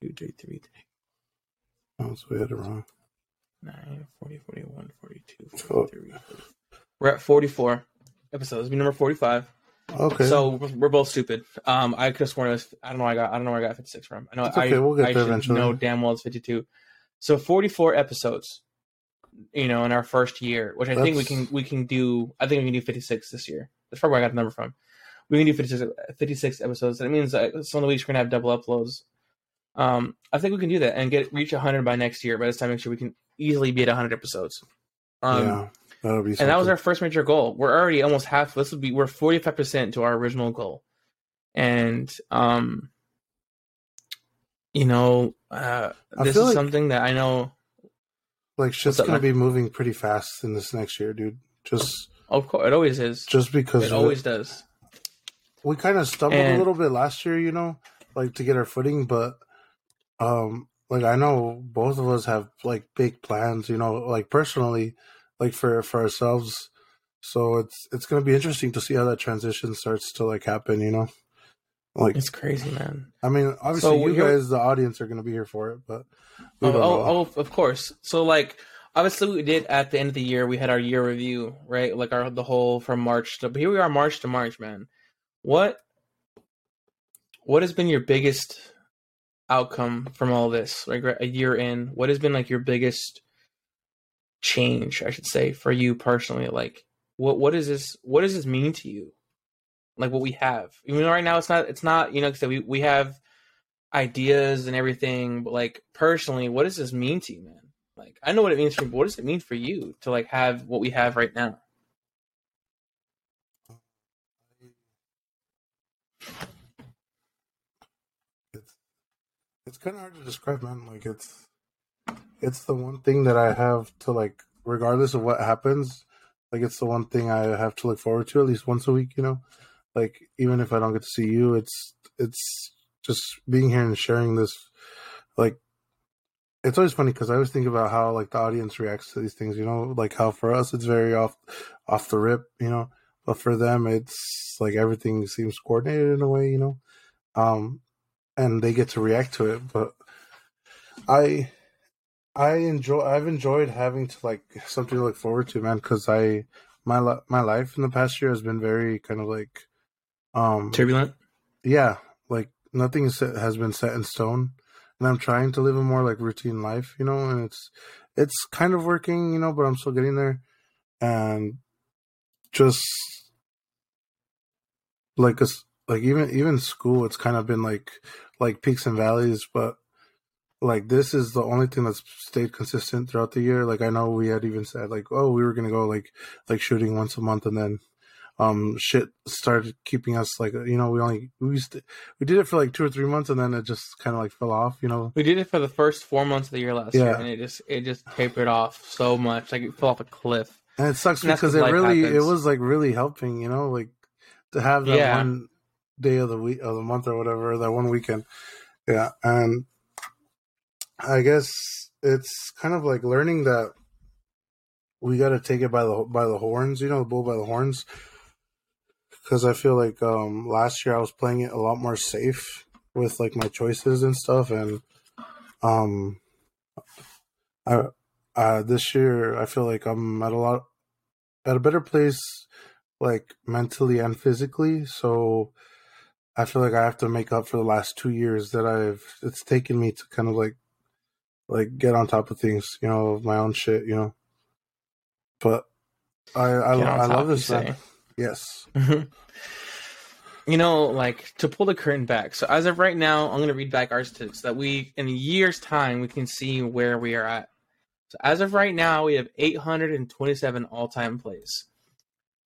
two, Oh, so we had it wrong. 9, 40,
41, 42, 43. Oh. We're at 44 episodes. Be number 45. Okay. So we're both stupid. Um, I could have sworn it was. I don't know. I got. I don't know where I got 56 from. I know. It's okay. I, we'll get I there eventually. No, damn well it's 52. So 44 episodes. You know, in our first year, which I That's... think we can we can do. I think we can do 56 this year. That's probably where I got the number from. We can do 56, 56 episodes. That means uh, some of the weeks we're gonna have double uploads. Um, I think we can do that and get reach 100 by next year. By this time next year, we can easily be at 100 episodes. Um, yeah, that be. And that was our first major goal. We're already almost half. This would be we're 45 percent to our original goal, and um, you know, uh, this is like, something that I know.
Like shit's gonna be moving pretty fast in this next year, dude. Just
of course, it always is.
Just because it
always it. does.
We kind of stumbled and, a little bit last year, you know, like to get our footing, but um like i know both of us have like big plans you know like personally like for for ourselves so it's it's gonna be interesting to see how that transition starts to like happen you know
like it's crazy man
i mean obviously so you here... guys the audience are gonna be here for it but
oh, oh, oh, of course so like obviously we did at the end of the year we had our year review right like our the whole from march to but here we are march to march man what what has been your biggest outcome from all this like a year in what has been like your biggest change i should say for you personally like what what is this what does this mean to you like what we have even though right now it's not it's not you know because we, we have ideas and everything but like personally what does this mean to you man like i know what it means for but what does it mean for you to like have what we have right now
it's kind of hard to describe, man. Like it's it's the one thing that I have to like, regardless of what happens. Like it's the one thing I have to look forward to at least once a week. You know, like even if I don't get to see you, it's it's just being here and sharing this. Like it's always funny because I always think about how like the audience reacts to these things. You know, like how for us it's very off off the rip. You know, but for them it's like everything seems coordinated in a way. You know, um, and they get to react to it. But I I enjoy I've enjoyed having to like something to look forward to, man, because I my my life in the past year has been very kind of like
um turbulent.
Yeah, like nothing has been set in stone, and I'm trying to live a more like routine life, you know, and it's it's kind of working, you know, but I'm still getting there, and just like a like even even school it's kind of been like like peaks and valleys but like this is the only thing that's stayed consistent throughout the year like i know we had even said like oh we were gonna go like like shooting once a month and then um shit started keeping us like uh, you know we only we we did it for like two or three months and then it just kind of like fell off you know
we did it for the first four months of the year last yeah. year and it just it just tapered off so much like it fell off a cliff
and it sucks and because it really happens. it was like really helping you know like to have that yeah. one day of the week of the month or whatever that one weekend yeah and i guess it's kind of like learning that we got to take it by the by the horns you know the bull by the horns because i feel like um last year i was playing it a lot more safe with like my choices and stuff and um i uh this year i feel like i'm at a lot at a better place like mentally and physically so I feel like I have to make up for the last two years that I've it's taken me to kind of like like get on top of things, you know, my own shit, you know. But I I, I love this man. Yes.
<laughs> you know, like to pull the curtain back. So as of right now, I'm gonna read back our statistics so that we in a year's time we can see where we are at. So as of right now, we have 827 all-time plays.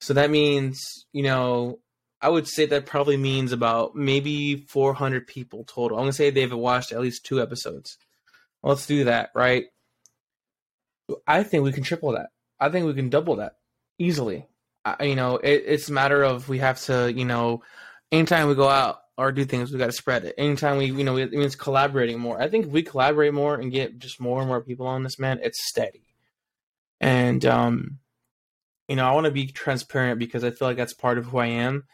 So that means, you know, I would say that probably means about maybe 400 people total. I'm going to say they've watched at least two episodes. Let's do that, right? I think we can triple that. I think we can double that easily. I, you know, it, it's a matter of we have to, you know, anytime we go out or do things, we got to spread it. Anytime we, you know, it means collaborating more. I think if we collaborate more and get just more and more people on this, man, it's steady. And, um, you know, I want to be transparent because I feel like that's part of who I am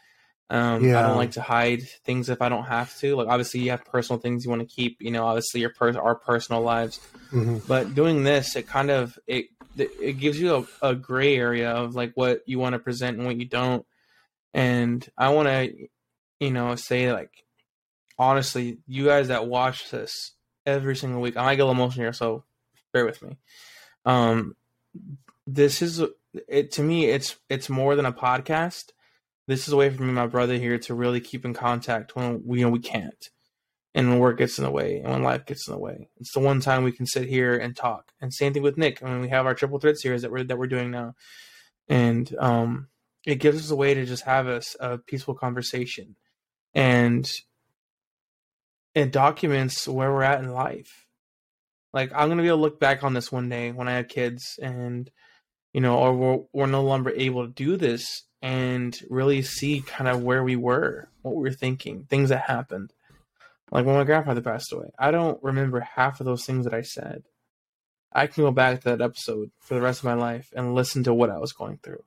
um, yeah. I don't like to hide things if I don't have to. Like obviously, you have personal things you want to keep. You know, obviously your per- our personal lives. Mm-hmm. But doing this, it kind of it it gives you a, a gray area of like what you want to present and what you don't. And I want to, you know, say like honestly, you guys that watch this every single week, I might get emotional here, so bear with me. Um, this is it to me. It's it's more than a podcast this is a way for me my brother here to really keep in contact when we, you know, we can't and when work gets in the way and when life gets in the way. It's the one time we can sit here and talk. And same thing with Nick. I mean, we have our triple threat series that we're that we're doing now, and um, it gives us a way to just have us a peaceful conversation, and it documents where we're at in life. Like I'm gonna be able to look back on this one day when I have kids, and you know, or we're, we're no longer able to do this and really see kind of where we were, what we were thinking, things that happened. Like when my grandfather passed away, I don't remember half of those things that I said. I can go back to that episode for the rest of my life and listen to what I was going through.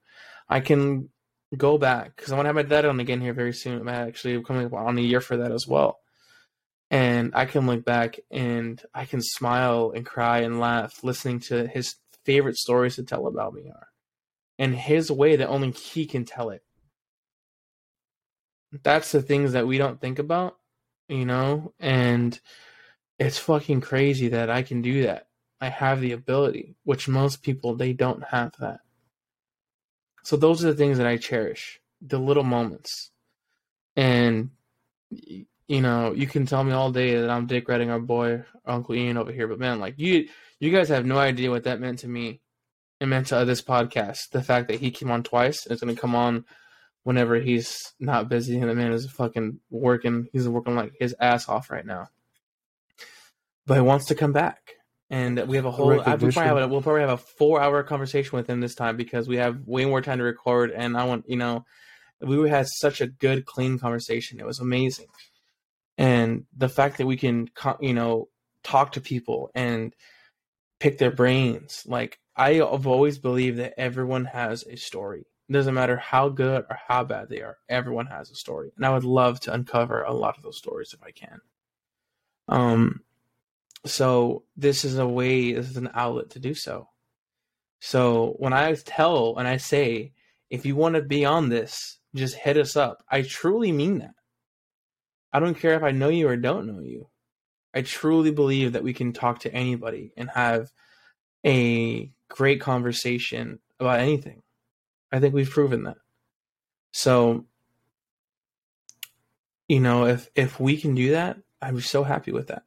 I can go back because I want to have my dad on again here very soon. I'm actually coming on a year for that as well. And I can look back and I can smile and cry and laugh listening to his favorite stories to tell about me are and his way that only he can tell it. That's the things that we don't think about, you know? And it's fucking crazy that I can do that. I have the ability, which most people they don't have that. So those are the things that I cherish, the little moments. And you know, you can tell me all day that I'm dick writing our boy, our Uncle Ian over here, but man, like you you guys have no idea what that meant to me meant to this podcast. The fact that he came on twice is going to come on whenever he's not busy. And the man is fucking working. He's working like his ass off right now. But he wants to come back. And we have a whole. I, probably have a, we'll probably have a four-hour conversation with him this time because we have way more time to record. And I want you know, we had such a good, clean conversation. It was amazing, and the fact that we can, you know, talk to people and pick their brains. Like I have always believed that everyone has a story. It doesn't matter how good or how bad they are, everyone has a story. And I would love to uncover a lot of those stories if I can. Um, so this is a way, this is an outlet to do so. So when I tell and I say, if you want to be on this, just hit us up. I truly mean that. I don't care if I know you or don't know you. I truly believe that we can talk to anybody and have a great conversation about anything. I think we've proven that. So, you know, if if we can do that, I'm so happy with that.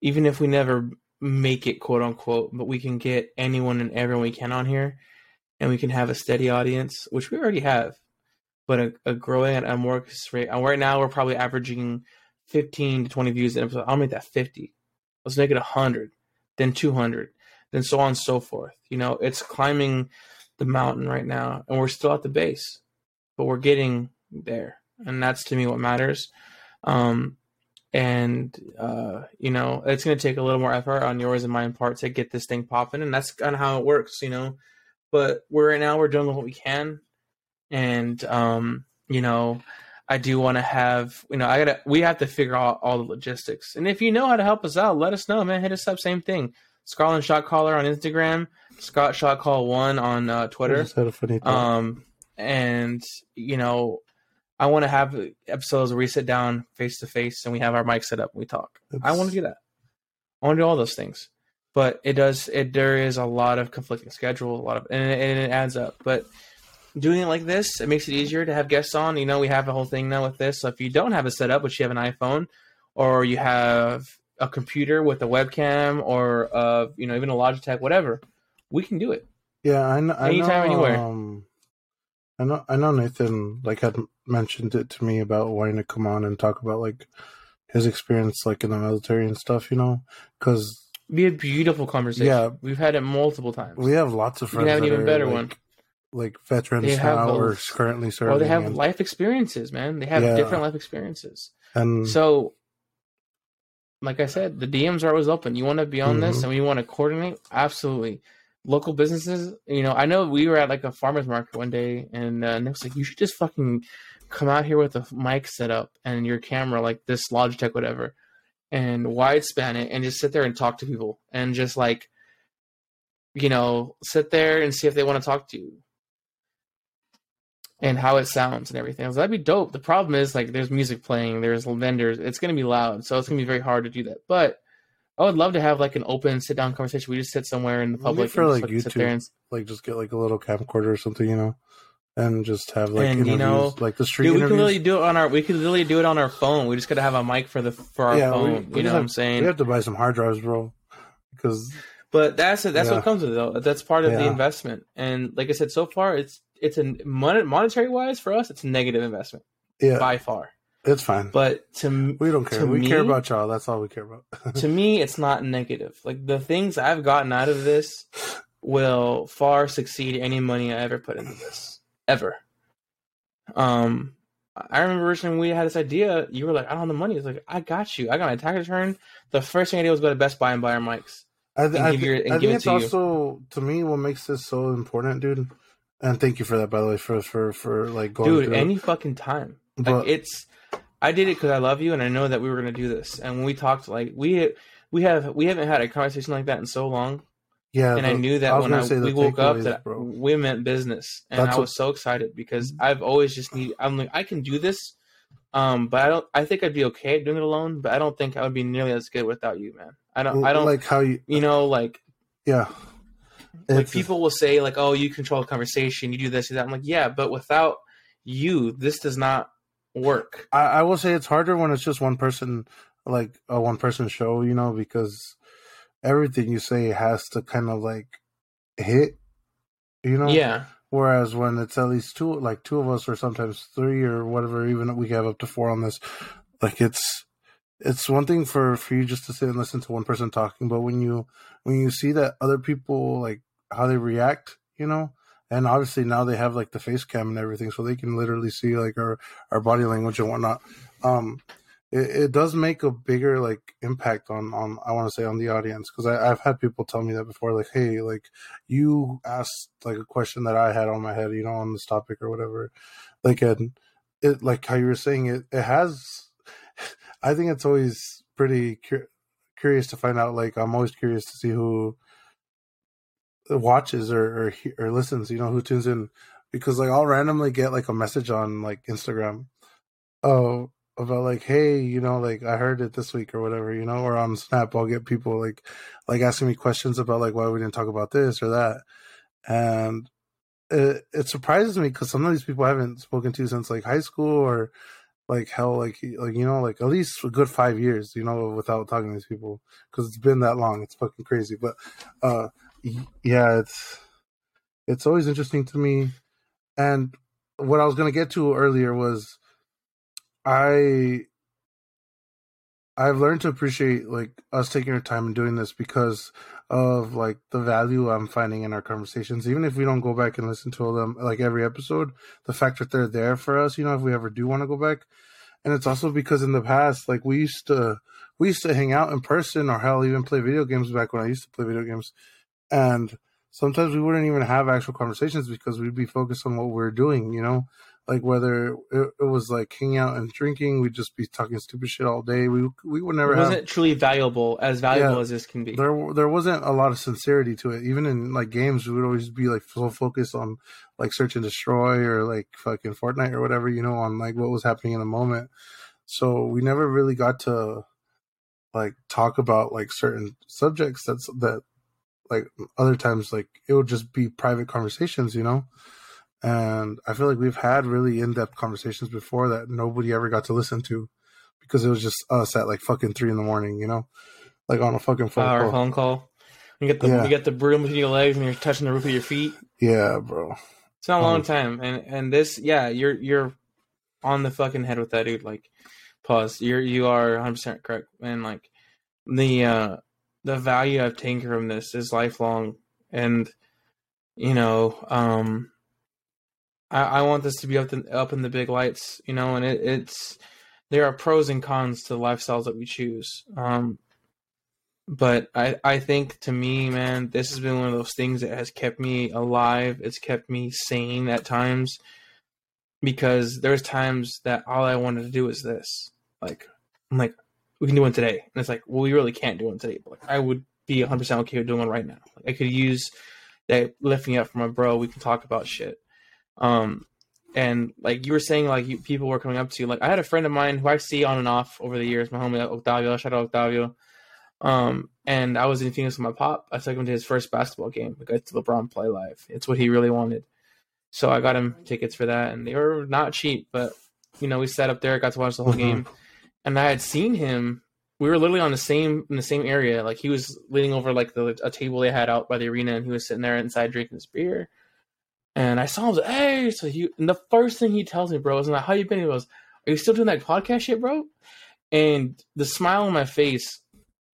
Even if we never make it, quote unquote, but we can get anyone and everyone we can on here, and we can have a steady audience, which we already have, but a, a growing at a more rate. And right now, we're probably averaging 15 to 20 views an episode. I'll make that 50. Let's make it 100, then 200, and so on and so forth. You know, it's climbing the mountain right now, and we're still at the base, but we're getting there, and that's to me what matters. Um, and uh, you know, it's going to take a little more effort on yours and mine part to get this thing popping, and that's kind of how it works, you know. But we're right now we're doing what we can, and um, you know. I do want to have, you know, I gotta, we have to figure out all the logistics. And if you know how to help us out, let us know, man. Hit us up, same thing Scotland Shot Caller on Instagram, Scott Shot Call One on uh, Twitter. Um, and you know, I want to have episodes where we sit down face to face and we have our mic set up and we talk. Oops. I want to do that. I want to do all those things, but it does. It there is a lot of conflicting schedule, a lot of, and, and it adds up. But doing it like this, it makes it easier to have guests on. You know, we have a whole thing now with this. So if you don't have a setup, but you have an iPhone, or you have a computer with a webcam or uh, you know even a Logitech, whatever, we can do it.
Yeah, I, know, anytime, I know, anywhere. Um, I know, I know. Nathan like had mentioned it to me about wanting to come on and talk about like his experience like in the military and stuff. You know, because
be a beautiful conversation. Yeah, we've had it multiple times.
We have lots of friends. We have an even are, better like, one. Like veterans they have now both. or currently serving. Well,
they have and... life experiences, man. They have yeah. different life experiences. And so like I said, the DMs are always open. You want to be on mm-hmm. this and we want to coordinate? Absolutely. Local businesses, you know, I know we were at like a farmer's market one day and uh, Nick's like, you should just fucking come out here with a mic set up and your camera, like this Logitech, whatever, and wide span it and just sit there and talk to people and just like, you know, sit there and see if they want to talk to you and how it sounds and everything. So That'd be dope. The problem is like there's music playing, there's vendors. It's gonna be loud, so it's gonna be very hard to do that. But I would love to have like an open sit down conversation. We just sit somewhere in the public for
like, just, like YouTube, and... like just get like a little camcorder or something, you know, and just have like and, you know, like the street. Dude,
we
can
really do it on our. We could literally do it on our phone. We just gotta have a mic for the for our yeah, phone. We, you know have,
what
I'm saying?
We have to buy some hard drives, bro, because.
But that's it. That's yeah. what comes with it, though. That's part of yeah. the investment. And like I said, so far it's it's a monetary wise for us, it's a negative investment.
Yeah,
by far.
It's fine.
But to
we don't care. We me, care about y'all. That's all we care about.
<laughs> to me, it's not negative. Like the things I've gotten out of this will far succeed any money I ever put into this ever. Um, I remember originally when we had this idea, you were like, "I don't have the money." It's like, "I got you. I got my tax return." The first thing I did was go to Best Buy and buy our mics. I, th- I, th- your,
I think it's also you. to me what makes this so important, dude, and thank you for that, by the way, for for for like
going. Dude, through. any fucking time. But, like it's, I did it because I love you, and I know that we were gonna do this. And when we talked, like we we have we haven't had a conversation like that in so long.
Yeah,
and I knew that I when I, we woke up that bro. we meant business, and That's I was what... so excited because mm. I've always just need. I'm like I can do this, um, but I don't. I think I'd be okay doing it alone, but I don't think I would be nearly as good without you, man. I don't. Well, I don't like how you. You know, like
yeah.
Like it's people will say like, "Oh, you control the conversation, you do this, you that." I'm like, "Yeah, but without you, this does not work."
I, I will say it's harder when it's just one person, like a one person show, you know, because everything you say has to kind of like hit, you know.
Yeah.
Whereas when it's at least two, like two of us, or sometimes three, or whatever, even we have up to four on this, like it's it's one thing for for you just to sit and listen to one person talking, but when you when you see that other people like how they react, you know, and obviously now they have like the face cam and everything, so they can literally see like our our body language and whatnot. Um, it, it does make a bigger like impact on on I want to say on the audience because I've had people tell me that before, like, hey, like you asked like a question that I had on my head, you know, on this topic or whatever, like and it like how you were saying it it has I think it's always pretty cu- curious to find out. Like, I'm always curious to see who watches or, or or listens. You know, who tunes in because like I'll randomly get like a message on like Instagram, oh about like hey you know like I heard it this week or whatever you know or on Snap I'll get people like like asking me questions about like why we didn't talk about this or that, and it, it surprises me because some of these people I haven't spoken to since like high school or like hell, like like you know like at least a good five years you know without talking to these people because it's been that long it's fucking crazy but uh yeah it's it's always interesting to me and what i was going to get to earlier was i i've learned to appreciate like us taking our time and doing this because of like the value I'm finding in our conversations, even if we don't go back and listen to them like every episode, the fact that they're there for us, you know, if we ever do want to go back. And it's also because in the past, like we used to, we used to hang out in person or hell, even play video games back when I used to play video games. And sometimes we wouldn't even have actual conversations because we'd be focused on what we are doing, you know? like whether it, it, was like hanging out and drinking, we'd just be talking stupid shit all day. We we would never.
It wasn't have, truly valuable, as valuable yeah, as this can be.
There there wasn't a lot of sincerity to it. Even in like games, we would always be like so focused on like search and destroy or like fucking Fortnite or whatever, you know, on like what was happening in the moment. So we never really got to like talk about like certain subjects. That's that like other times like it would just be private conversations, you know and I feel like we've had really in depth conversations before that nobody ever got to listen to because it was just us at like fucking three in the morning, you know, like on a fucking phone uh, call. phone call.
You get the yeah. you get the broom between your legs and you're touching the roof of your feet.
Yeah, bro.
It's not a long um, time, and and this, yeah, you're you're on the fucking head with that dude. Like, pause. You're you are 100 percent correct, and like the uh the value I've taken from this is lifelong, and you know, um, I, I want this to be up in, up in the big lights, you know, and it, it's there are pros and cons to the lifestyles that we choose. Um, but I, I think to me, man, this has been one of those things that has kept me alive. It's kept me sane at times because there's times that all I wanted to do is this. Like, I'm like, we can do one today. And it's like, well, we really can't do one today. But like, I would be 100% okay with doing one right now. Like, I could use that lifting up from a bro. We can talk about shit. Um, and like you were saying, like you, people were coming up to you. Like I had a friend of mine who I see on and off over the years, my homie Octavio. Shout out Octavio. Um, and I was in Phoenix with my pop. I took him to his first basketball game. I got to LeBron play live. It's what he really wanted. So I got him tickets for that, and they were not cheap. But you know, we sat up there, got to watch the whole mm-hmm. game, and I had seen him. We were literally on the same in the same area. Like he was leaning over like the a table they had out by the arena, and he was sitting there inside drinking his beer. And I saw him, like, hey, so he, and the first thing he tells me, bro, is, like, how you been? He goes, are you still doing that podcast shit, bro? And the smile on my face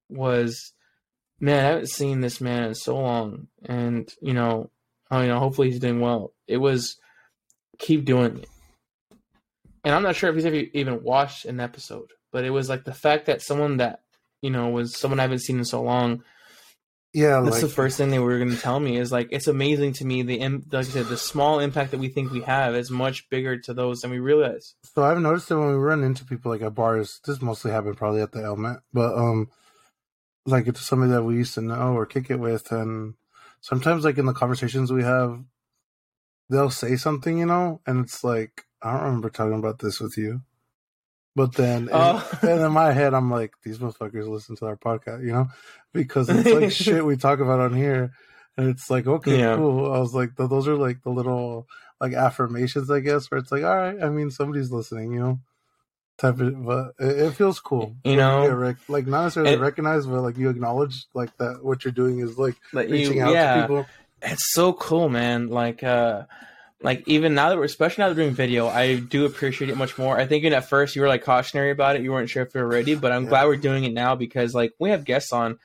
was, man, I haven't seen this man in so long. And, you know, I know, hopefully he's doing well. It was, keep doing it. And I'm not sure if he's ever even watched an episode, but it was like the fact that someone that, you know, was someone I haven't seen in so long – yeah, that's like, the first thing they were going to tell me is like it's amazing to me the like said the small impact that we think we have is much bigger to those than we realize.
So I've noticed that when we run into people like at bars, this mostly happened probably at the element, but um, like it's somebody that we used to know or kick it with, and sometimes like in the conversations we have, they'll say something you know, and it's like I don't remember talking about this with you, but then, in, uh, and <laughs> in my head, I'm like, these motherfuckers listen to our podcast, you know, because it's like <laughs> shit we talk about on here, and it's like, okay, yeah. cool. I was like, those are like the little like affirmations, I guess, where it's like, all right, I mean, somebody's listening, you know, type of. But it, it feels cool,
you know,
rec- like not necessarily recognized, but like you acknowledge like that what you're doing is like, like reaching you, out
yeah. to people. It's so cool, man. Like, uh like even now that we're especially now that we're doing video, I do appreciate it much more. I think in at first you were like cautionary about it, you weren't sure if you were ready, but I'm yeah. glad we're doing it now because like we have guests on.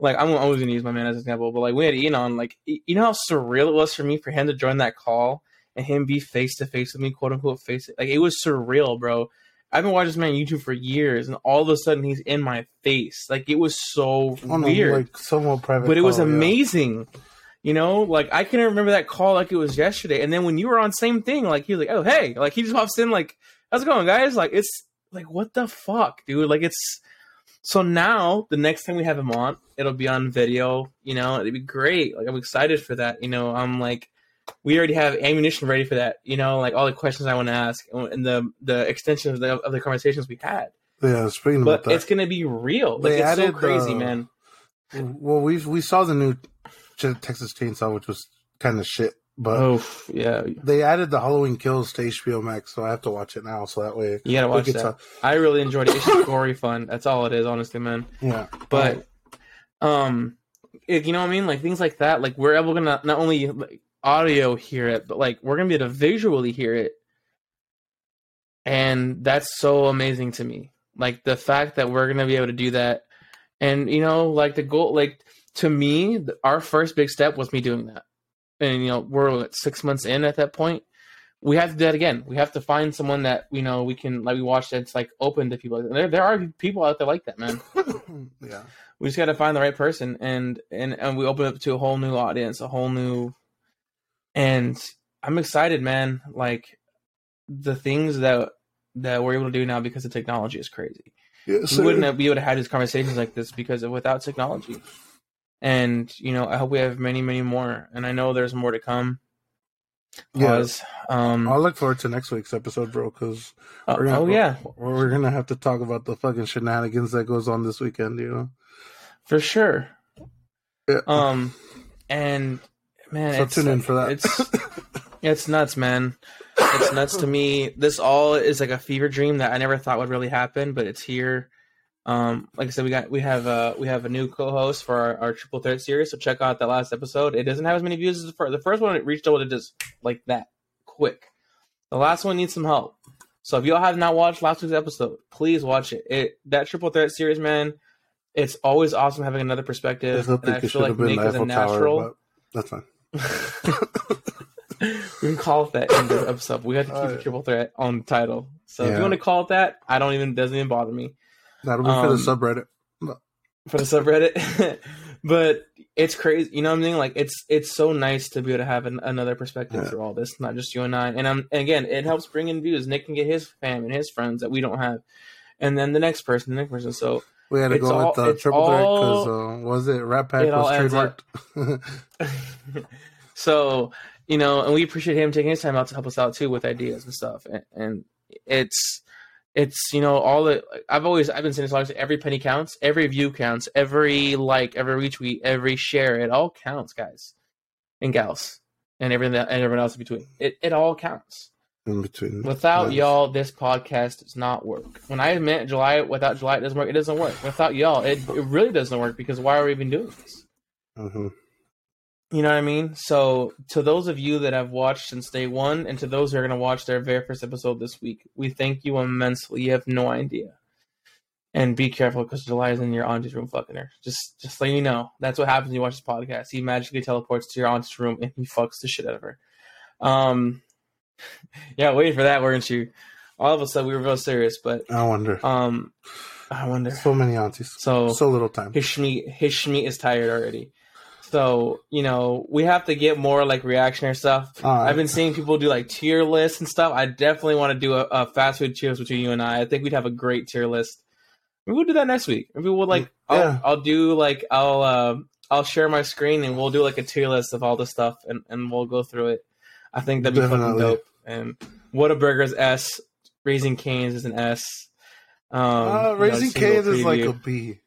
Like I'm always gonna use my man as an example, but like we had Ian on, like you know how surreal it was for me for him to join that call and him be face to face with me, quote unquote face like it was surreal, bro. I've been watching this man on YouTube for years, and all of a sudden he's in my face. Like it was so weird, a, like somewhat private, but it was amazing. Yeah. You know, like I can remember that call like it was yesterday. And then when you were on same thing, like he was like, "Oh hey," like he just pops in, like, "How's it going, guys?" Like it's like what the fuck, dude? Like it's so now the next time we have him on, it'll be on video. You know, it'd be great. Like I'm excited for that. You know, I'm like, we already have ammunition ready for that. You know, like all the questions I want to ask and the the extension of the, of the conversations we had.
Yeah, pretty
but about that, it's gonna be real. Like it's added, so crazy, uh, man.
Well, we we saw the new Texas Chainsaw, which was kind of shit. But oh,
yeah,
they added the Halloween Kills to HBO Max, so I have to watch it now. So that way,
you gotta watch that. I really enjoyed it. It's just gory fun. That's all it is, honestly, man.
Yeah,
but um, it, you know what I mean? Like things like that. Like we're able to not, not only like, audio hear it, but like we're gonna be able to visually hear it, and that's so amazing to me. Like the fact that we're gonna be able to do that, and you know, like the goal, like to me, our first big step was me doing that. And, you know, we're six months in at that point. We have to do that again. We have to find someone that, you know, we can, like, we watch that's, like, open to people. there, there are people out there like that, man.
<coughs> yeah.
We just got to find the right person. And, and, and we open up to a whole new audience, a whole new, and I'm excited, man. Like, the things that, that we're able to do now because the technology is crazy. Yeah, so, we wouldn't be able to have these conversations like this because of, without technology and you know i hope we have many many more and i know there's more to come
Yes, Yeah. Um, I'll look forward to next week's episode, bro. Because uh, we're gonna, oh yeah, we're, we're, gonna have to talk about the fucking shenanigans that goes on this weekend. You know,
for sure. Yeah. Um, and man, so tune in for that. It's <laughs> it's nuts, man. It's nuts to me. This all is like a fever dream that I never thought would really happen, but it's here. Um, like I said, we got we have uh we have a new co-host for our, our triple threat series, so check out that last episode. It doesn't have as many views as the first. The first one it reached double digits like that quick. The last one needs some help. So if y'all have not watched last week's episode, please watch it. It that triple threat series, man. It's always awesome having another perspective. I
and I feel like Nick is a natural. Tower, that's fine.
<laughs> we can call it that in this episode. We have to keep All right. a triple threat on the title. So yeah. if you want to call it that, I don't even doesn't even bother me. That'll be um, for the um, subreddit. For the subreddit, <laughs> but it's crazy. You know what I mean? Like it's it's so nice to be able to have an, another perspective yeah. through all this, not just you and I. And um, and again, it helps bring in views. Nick can get his fam and his friends that we don't have, and then the next person, the next person. So we had to go all, with uh, the triple threat because uh, was it Rat Pack it was trademarked. <laughs> so you know, and we appreciate him taking his time out to help us out too with ideas and stuff. And, and it's it's you know all the I've always I've been saying this long. Every penny counts. Every view counts. Every like, every retweet, every share, it all counts, guys and gals, and everything that, and everyone else in between. It it all counts.
In between.
Without y'all, this podcast does not work. When I meant July, without July, it doesn't work. It doesn't work. Without y'all, it, it really doesn't work because why are we even doing this? Mm-hmm. You know what I mean? So, to those of you that have watched since day one, and to those who are going to watch their very first episode this week, we thank you immensely. You have no idea. And be careful because July is in your auntie's room fucking her. Just, just let you know. That's what happens when you watch this podcast. He magically teleports to your auntie's room and he fucks the shit out of her. Um, <laughs> yeah, Waiting for that, weren't you? All of a sudden, we were real serious, but
I wonder.
Um, I wonder.
So many aunties.
So
so little time.
His shmi, his shmi is tired already. So you know we have to get more like reactionary stuff. Right. I've been seeing people do like tier lists and stuff. I definitely want to do a, a fast food tier list between you and I. I think we'd have a great tier list. Maybe we'll do that next week. Maybe we'll like mm, yeah. I'll, I'll, do like I'll uh, I'll share my screen and we'll do like a tier list of all the stuff and and we'll go through it. I think that'd be Definitely. fucking dope. And Whataburger's S, Raising Cane's is an S. Um, uh, Raising you know, Cane's is like a B.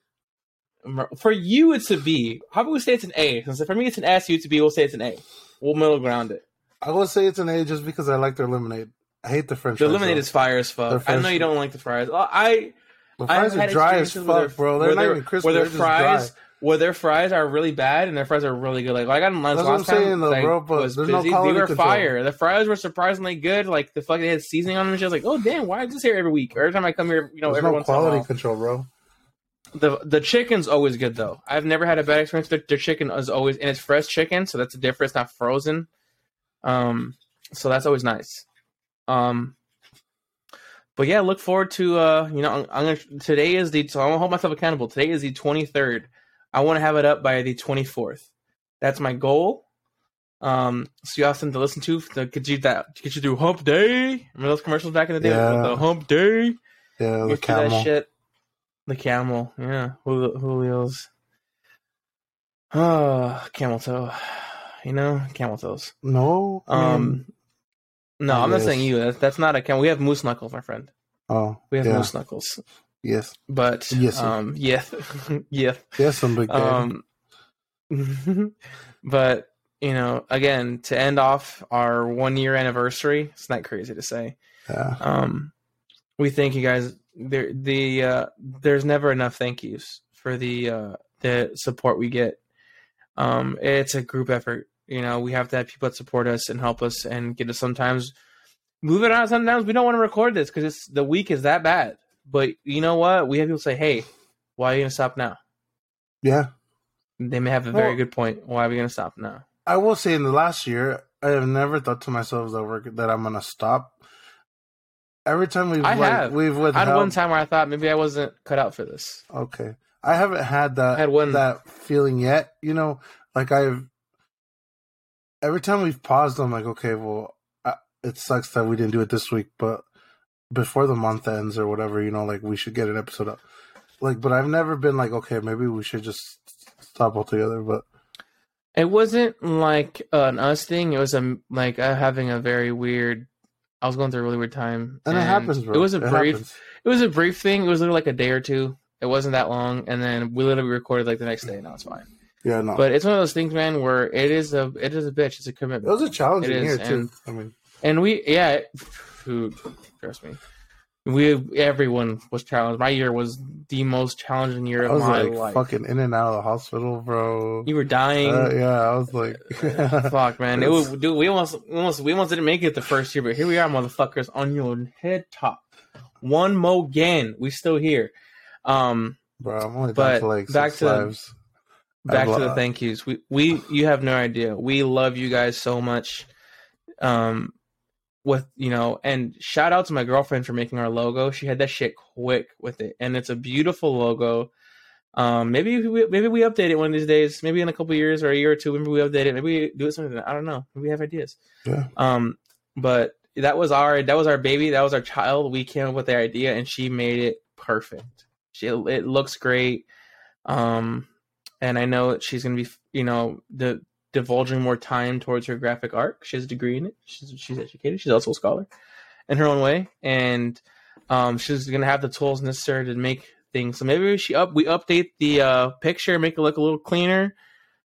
For you, it's a B. How about we say it's an A? Since for me, it's an S. You, it's a B. We'll say it's an A. We'll middle ground it.
I will say it's an A just because I like their lemonade. I hate the French. The lemonade
is fire as fuck. I know you don't like the fries. I. The fries are dry as fuck, their, bro. They're not even crispy. Where their fries, where their fries are really bad and their fries are really good. Like, I got in lunch That's last what I'm time. Saying, though, like, bro, but was busy. No they were control. fire. The fries were surprisingly good. Like the fuck, they had seasoning on them. And she was like, oh damn, why is this here every week? Or every time I come here, you know, there's every no once quality control, bro the the chicken's always good though. I've never had a bad experience. Their, their chicken is always and it's fresh chicken, so that's a difference. Not frozen, um, so that's always nice. Um, but yeah, look forward to uh, you know, I'm, I'm, gonna today is the so I'm gonna hold myself accountable. Today is the 23rd. I want to have it up by the 24th. That's my goal. Um, so you have something to listen to to get you that to get you through Hump Day. Remember those commercials back in the day? Yeah. The hump Day. Yeah, the camel. That shit. The camel, yeah, Julio's. Oh, ah, camel toe. You know, camel toes. No, um, no, I'm not saying you. That's, that's not a camel. We have moose knuckles, my friend.
Oh,
we have yeah. moose knuckles.
Yes,
but yes, sir. um, <laughs> yes, yes, yes, some big um, <laughs> but you know, again, to end off our one year anniversary, it's not crazy to say. Yeah.
Um,
we thank you guys there the uh, there's never enough thank yous for the uh, the support we get. Um, it's a group effort. You know, we have to have people that support us and help us and get us. Sometimes move it on. Sometimes we don't want to record this because it's the week is that bad. But you know what? We have people say, "Hey, why are you gonna stop now?"
Yeah,
they may have a very good point. Why are we gonna stop now?
I will say, in the last year, I have never thought to myself that, that I'm gonna stop Every time
we've I like, have we've withheld. I had one time where I thought maybe I wasn't cut out for this.
Okay, I haven't had that had one that feeling yet. You know, like I've every time we've paused, I'm like, okay, well, I, it sucks that we didn't do it this week, but before the month ends or whatever, you know, like we should get an episode up. Like, but I've never been like, okay, maybe we should just stop altogether. But
it wasn't like an us thing. It was a like uh, having a very weird I was going through a really weird time.
And, and it happens, bro.
It was a it brief
happens.
it was a brief thing. It was literally like a day or two. It wasn't that long. And then we literally recorded like the next day. Now it's fine.
Yeah, no.
But it's one of those things, man, where it is a it is a bitch. It's a commitment.
It was a challenge here too. And, I mean
and we yeah, food, trust me we everyone was challenged. My year was the most challenging year of my like, life.
Fucking in and out of the hospital, bro.
You were dying. Uh,
yeah, I was like, <laughs>
fuck, man. It was, dude, we almost, almost, we almost didn't make it the first year, but here we are, motherfuckers, on your head top. One more again, we still here. Um,
bro, I'm only but to like back to lives.
The, back to the thank yous. We we you have no idea. We love you guys so much. Um, with you know and shout out to my girlfriend for making our logo she had that shit quick with it and it's a beautiful logo um maybe we maybe we update it one of these days maybe in a couple years or a year or two maybe we update it maybe we do it something i don't know maybe we have ideas yeah. um but that was our that was our baby that was our child we came up with the idea and she made it perfect she it looks great um and i know she's gonna be you know the divulging more time towards her graphic art. She has a degree in it. She's she's educated. She's also a scholar in her own way, and um, she's gonna have the tools necessary to make things. So maybe she up we update the uh, picture, make it look a little cleaner,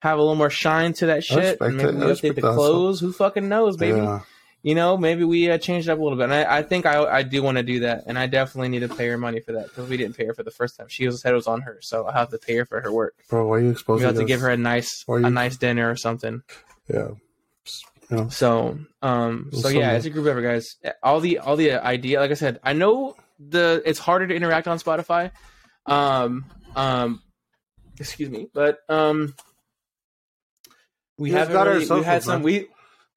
have a little more shine to that shit, and maybe it. we update the clothes. Who fucking knows, baby? Yeah you know, maybe we uh, changed up a little bit. And I, I think I, I do want to do that. And I definitely need to pay her money for that because we didn't pay her for the first time. She was, said it was on her, so I have to pay her for her work.
Bro, why are you exposing? We have
to give her a nice you... a nice dinner or something.
Yeah.
So, um, so yeah, it's a group ever, guys. All the all the idea, like I said, I know the it's harder to interact on Spotify. Um, um, excuse me, but um, we haven't really, we had some we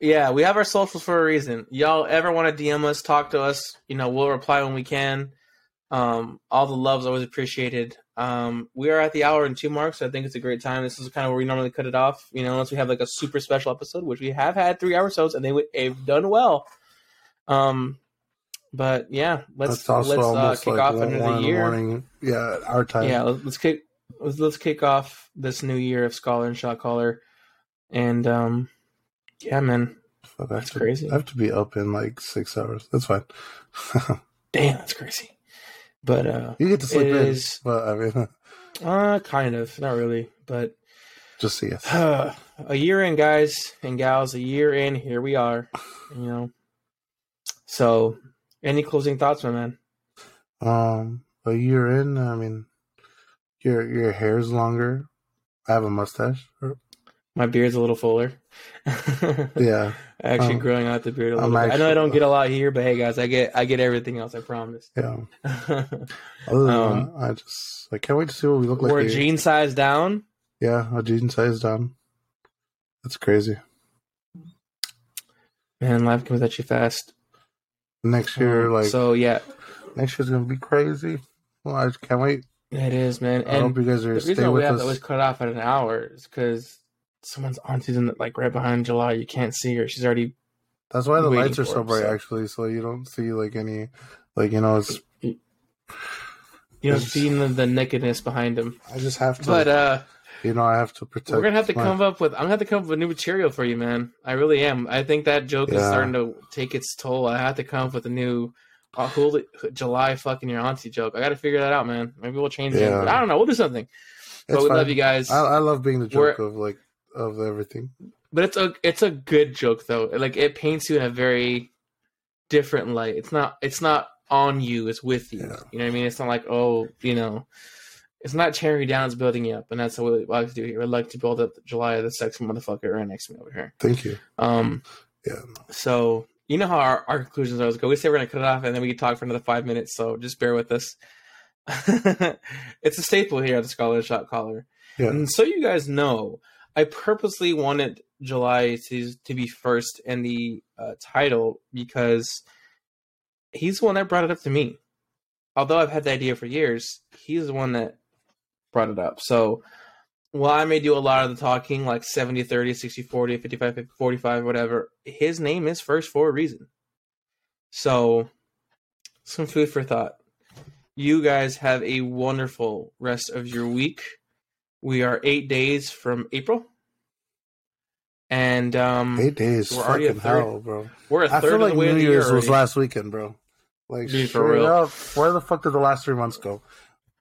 yeah, we have our socials for a reason. Y'all ever want to DM us, talk to us, you know, we'll reply when we can. Um, all the love's always appreciated. Um, we are at the hour and two marks. So I think it's a great time. This is kind of where we normally cut it off, you know, unless we have like a super special episode, which we have had three episodes and they would have done well. Um, but yeah, let's let's uh, kick like off another year.
Yeah, our time.
Yeah, let's kick let's, let's kick off this new year of Scholar and Shot Caller, and um, yeah, man. But that's
to,
crazy.
I have to be up in like six hours. That's fine.
<laughs> Damn, that's crazy. But uh, you get to sleep in. Is, well, I mean, <laughs> uh, kind of, not really, but
just see us. <sighs> Uh,
a year in, guys and gals. A year in. Here we are. You know. So, any closing thoughts, my man?
Um, a year in. I mean, your your hair's longer. I have a mustache.
My beard's a little fuller.
<laughs> yeah.
Actually, um, growing out the beard a little. Actually, I know I don't get a lot here, but hey, guys, I get I get everything else. I promise.
Yeah. <laughs> Other than um, that, I just I can't wait to see what we look like.
We're jean size down.
Yeah, a jean size down. That's crazy.
Man, life comes at you fast.
Next year, um, like
so, yeah.
Next year's gonna be crazy. Well, I can't wait.
It is, man. I and hope you guys are. The reason we have us. that was cut off at an hour is because someone's auntie's in the, like right behind July. You can't see her. She's already.
That's why the lights are so bright, so. actually. So you don't see like any, like you know, it's.
You know, seeing the, the nakedness behind him.
I just have to.
But uh,
you know, I have to protect.
We're gonna have to my... come up with. I'm gonna have to come up with new material for you, man. I really am. I think that joke yeah. is starting to take its toll. I have to come up with a new. Uh, July fucking your auntie joke. I got to figure that out, man. Maybe we'll change yeah. it. I don't know. We'll do something. It's but we fine. love you guys.
I, I love being the joke we're, of like of everything.
But it's a it's a good joke though. Like it paints you in a very different light. It's not it's not on you, it's with you. Yeah. You know what I mean? It's not like, oh, you know, it's not tearing you down. It's building you up, and that's what we like to do here. I'd like to build up July the sex motherfucker right next to me over here.
Thank
you. Um yeah. So you know how our, our conclusions always go. We say we're gonna cut it off and then we can talk for another five minutes, so just bear with us. <laughs> it's a staple here at the Scholar Shot Caller. Yeah. And so you guys know, I purposely wanted July to to be first in the uh, title because he's the one that brought it up to me. Although I've had the idea for years, he's the one that brought it up. So while I may do a lot of the talking, like 70 30, 60 40, 55 50, 45, whatever, his name is first for a reason. So, some food for thought. You guys have a wonderful rest of your week. We are eight days from April, and um, eight days. We're already a third, hell, bro.
We're a third I feel like New Year's was last weekend, bro. Like, Dude, for real. Up, where the fuck did the last three months go?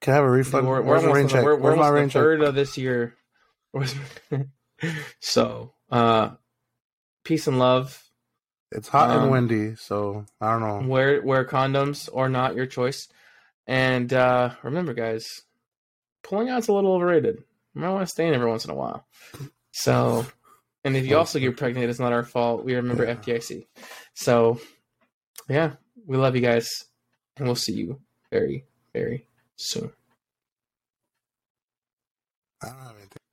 Can I have a refund? We're, Where's my range check?
We're, Where's my rain Third of this year. <laughs> <laughs> so, uh, peace and love.
It's hot um, and windy, so I don't
know. Wear wear condoms or not, your choice. And uh, remember, guys, pulling out's a little overrated. You might want to stay in every once in a while. So, and if you oh, also get pregnant, it's not our fault. We remember yeah. FDIC. So, yeah, we love you guys, and we'll see you very, very soon. I don't have anything.